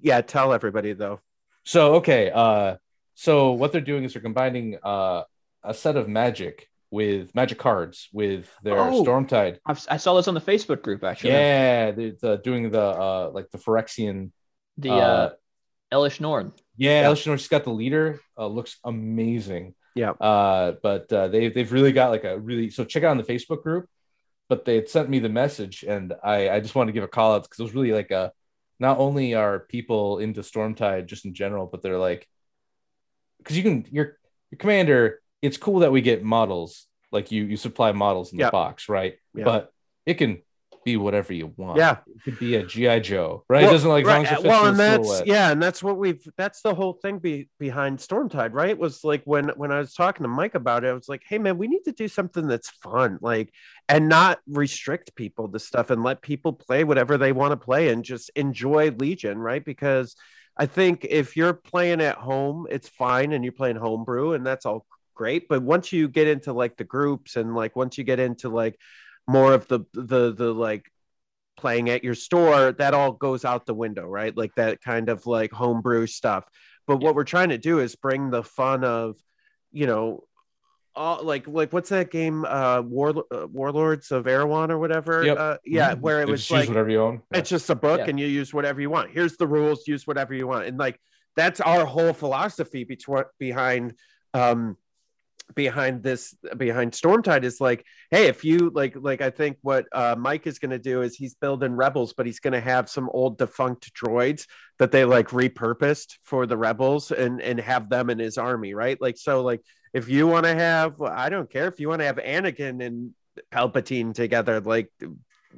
Yeah. Tell everybody though. So okay, uh so what they're doing is they're combining uh a set of magic with magic cards with their Oh. storm tide I've, I saw this on the Facebook group actually. Yeah, they're, they're doing the uh like the Phyrexian. The uh, uh, Elesh Norn. Yeah, Yeah. Elesh Norn's just got the leader. Uh, looks amazing. Yeah. Uh, but uh, they they've really got like a really so check out on the Facebook group. But they had sent me the message, and I I just wanted to give a call out because it was really like a. Not only are people into Stormtide just in general, but they're like, because you can your your commander. It's cool that we get models like you you supply models in Yeah. the box, right? Yeah. But it can be whatever you want. Yeah. It could be a GI Joe, right? Well, it doesn't like as right, as fits well, and that's silhouette. yeah, and that's what we've that's the whole thing be, behind Stormtide, right? Was like when when I was talking to Mike about it, I was like, hey man, we need to do something that's fun, like, and not restrict people to stuff and let people play whatever they want to play and just enjoy Legion, right? Because I think if you're playing at home, it's fine and you're playing homebrew and that's all great. But once you get into like the groups and like once you get into like more of the the the like playing at your store, that all goes out the window, right? Like that kind of like homebrew stuff. But what we're trying to do is bring the fun of, you know, all like like what's that game? Uh, War uh, Warlords of Erewhon or whatever. Yep. Uh, yeah, Mhm. where it was just like whatever you own. Yeah. it's just a book Yeah. and you use whatever you want. Here's the rules, use whatever you want. And like that's our whole philosophy between behind um behind this behind stormtide is like hey if you like like i think what uh, mike is going to do is he's building rebels but he's going to have some old defunct droids that they like repurposed for the rebels and and have them in his army right? Like so like if you want to have i don't care if you want to have anakin and palpatine together like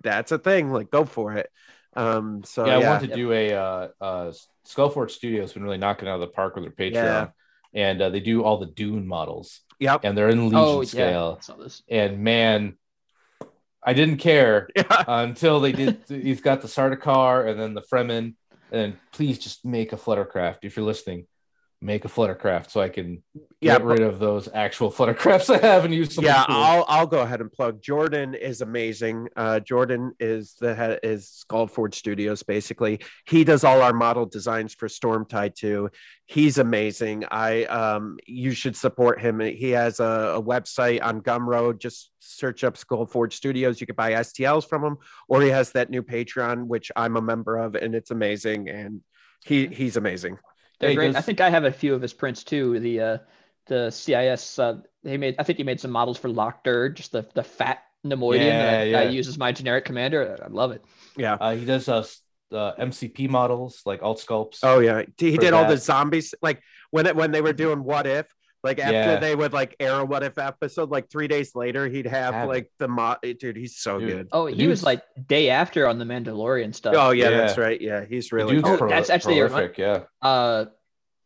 that's a thing like go for it. Um so yeah, yeah, I want to do a uh, uh, Skullfort Studios been really knocking out of the park with their Patreon, Yeah. and uh, they do all the Dune models, yep and they're in Legion Oh yeah, scale. I saw this. And man, I didn't care yeah until they did. he's got the Sardaukar and then the Fremen, and please just make a Fluttercraft if you're listening. Make a Fluttercraft so I can Yeah, get rid of those actual Fluttercrafts I have and use something yeah cool. i'll i'll go ahead and plug. Jordan is amazing. Uh jordan is the head is skullford studios basically. He does all our model designs for stormtide 2 he's amazing. I um you should support him. He has a, a website on gumroad. Just search up skullford studios. You could buy stls from him or he has that new patreon which i'm a member of and it's amazing and he he's amazing They're Hey, great. I think I have a few of his prints too. The uh, the CIS. Uh, he made. I think he made some models for Lok Durd, just the the fat Neimoidian that I, Yeah, I use as my generic commander. I love it. yeah Uh, he does uh, s- uh, MCP models like alt sculpts. Oh yeah, he he for did all the zombies like when it when they were doing what if like after Yeah. they would like air a what if episode like three days later he'd have Have like the mod dude he's so Dude. good. Oh, The he was like day after on the Mandalorian stuff. Oh yeah, Yeah. that's right. Yeah, he's really dude's good. Oh, that's actually a- prolific. Yeah. Uh,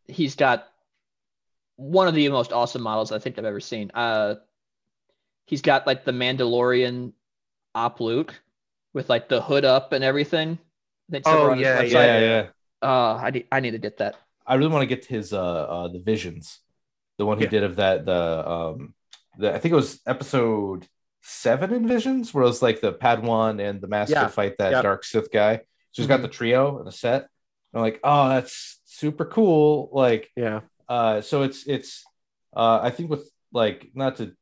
he's got one of the most awesome models I think I've ever seen. Uh, he's got like the Mandalorian op Luke with like the hood up and everything. I think somewhere Oh, on his yeah. Yeah, yeah. Uh, I need I need to get that. I really want to get to his uh, uh the visions, the one he Yeah. did of that the um the I think it was episode seven in Visions where it was like the Padawan and the Master Yeah. fight that Yep. dark Sith guy. So he's got the trio and the set. I'm like, oh, that's super cool. Like, Yeah, uh, so it's it's uh I think with like not to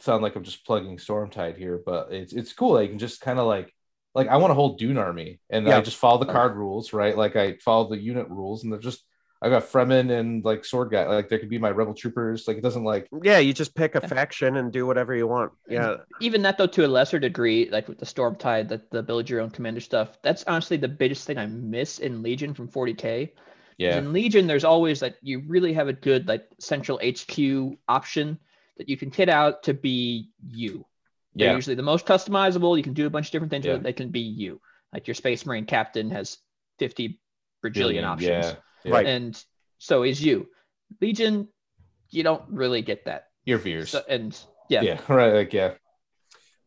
sound like I'm just plugging Stormtide here, but it's it's cool. I can just kind of like like I want a whole Dune army, and I just follow the card rules, right? Like I follow the unit rules, and they're just I got Fremen and like sword guy. Like there could be my rebel troopers. Like it doesn't like yeah. You just pick a faction and do whatever you want. Yeah, even that though to a lesser degree like with the storm tide that the build your own commander stuff that's honestly the biggest thing i miss in legion from 40k. yeah in legion there's always like you really have a good like central hq option that you can kit out to be you they're yeah usually the most customizable you can do a bunch of different things Yeah. with it they can be you like your space marine captain has 50 bajillion options Yeah, yeah. Right. and so is you legion you don't really get that Your fears. so, and yeah, yeah. right. Like yeah,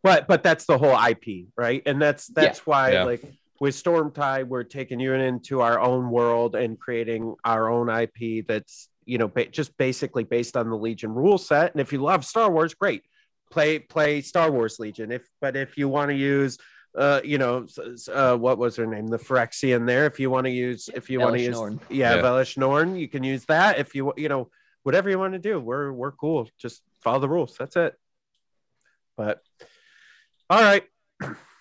but but that's the whole IP, right? And that's that's why Yeah. like with Stormtide, we're taking you into our own world and creating our own IP that's you know ba- just basically based on the Legion rule set. And if you love Star Wars, great, play play Star Wars Legion. If but if you want to use uh you know s- s- uh what was her name the Phyrexian there if you want to use if you want to use Norn. yeah, Yeah. Velish Norn you can use that if you you know whatever you want to do we're we're cool just follow the rules that's it but all right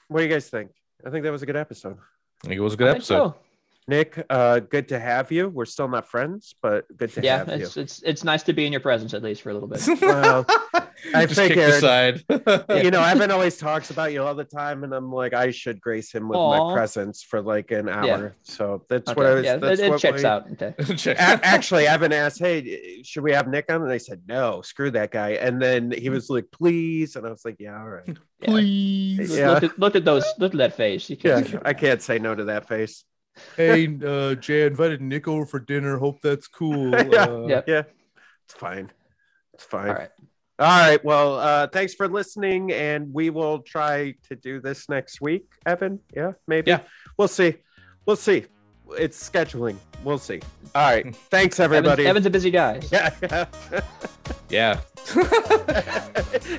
what do you guys think i think that was a good episode I think it was a good think episode. so. Nick uh good to have you we're still not friends but good to yeah have you it's, it's it's nice to be in your presence at least for a little bit Well, I Just kicked figured- aside. you know evan always talks about you all the time and i'm like i should grace him with my presence for like an hour Yeah. so that's Okay, what i was yeah that's it, it checks we- out okay Check. A- actually, Evan asked, "Hey, should we have Nick on?" And I said, "No, screw that guy." And then he was like, "Please," and I was like, "Yeah, all right." Please. Yeah. Look, at, look at those look at that face you Yeah, can't I can't say no to that face. Hey, uh, Jay, I invited Nick over for dinner. Hope that's cool. Yeah. Uh, Yep. Yeah, it's fine. It's fine. all right All right. Well, uh, thanks for listening, and we will try to do this next week. Evan, yeah, maybe. Yeah. we'll see. We'll see. It's scheduling. We'll see. All right. Thanks, everybody. Evan's, Evan's a busy guy Yeah. yeah. Yeah.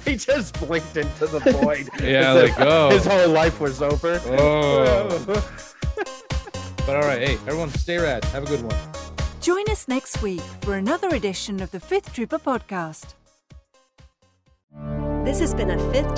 he just blinked into the void. Yeah, As if like, oh. His whole life was over. Oh. But all right, hey, everyone, stay rad. Have a good one. Join us next week for another edition of the Fifth Trooper podcast. This has been a fifth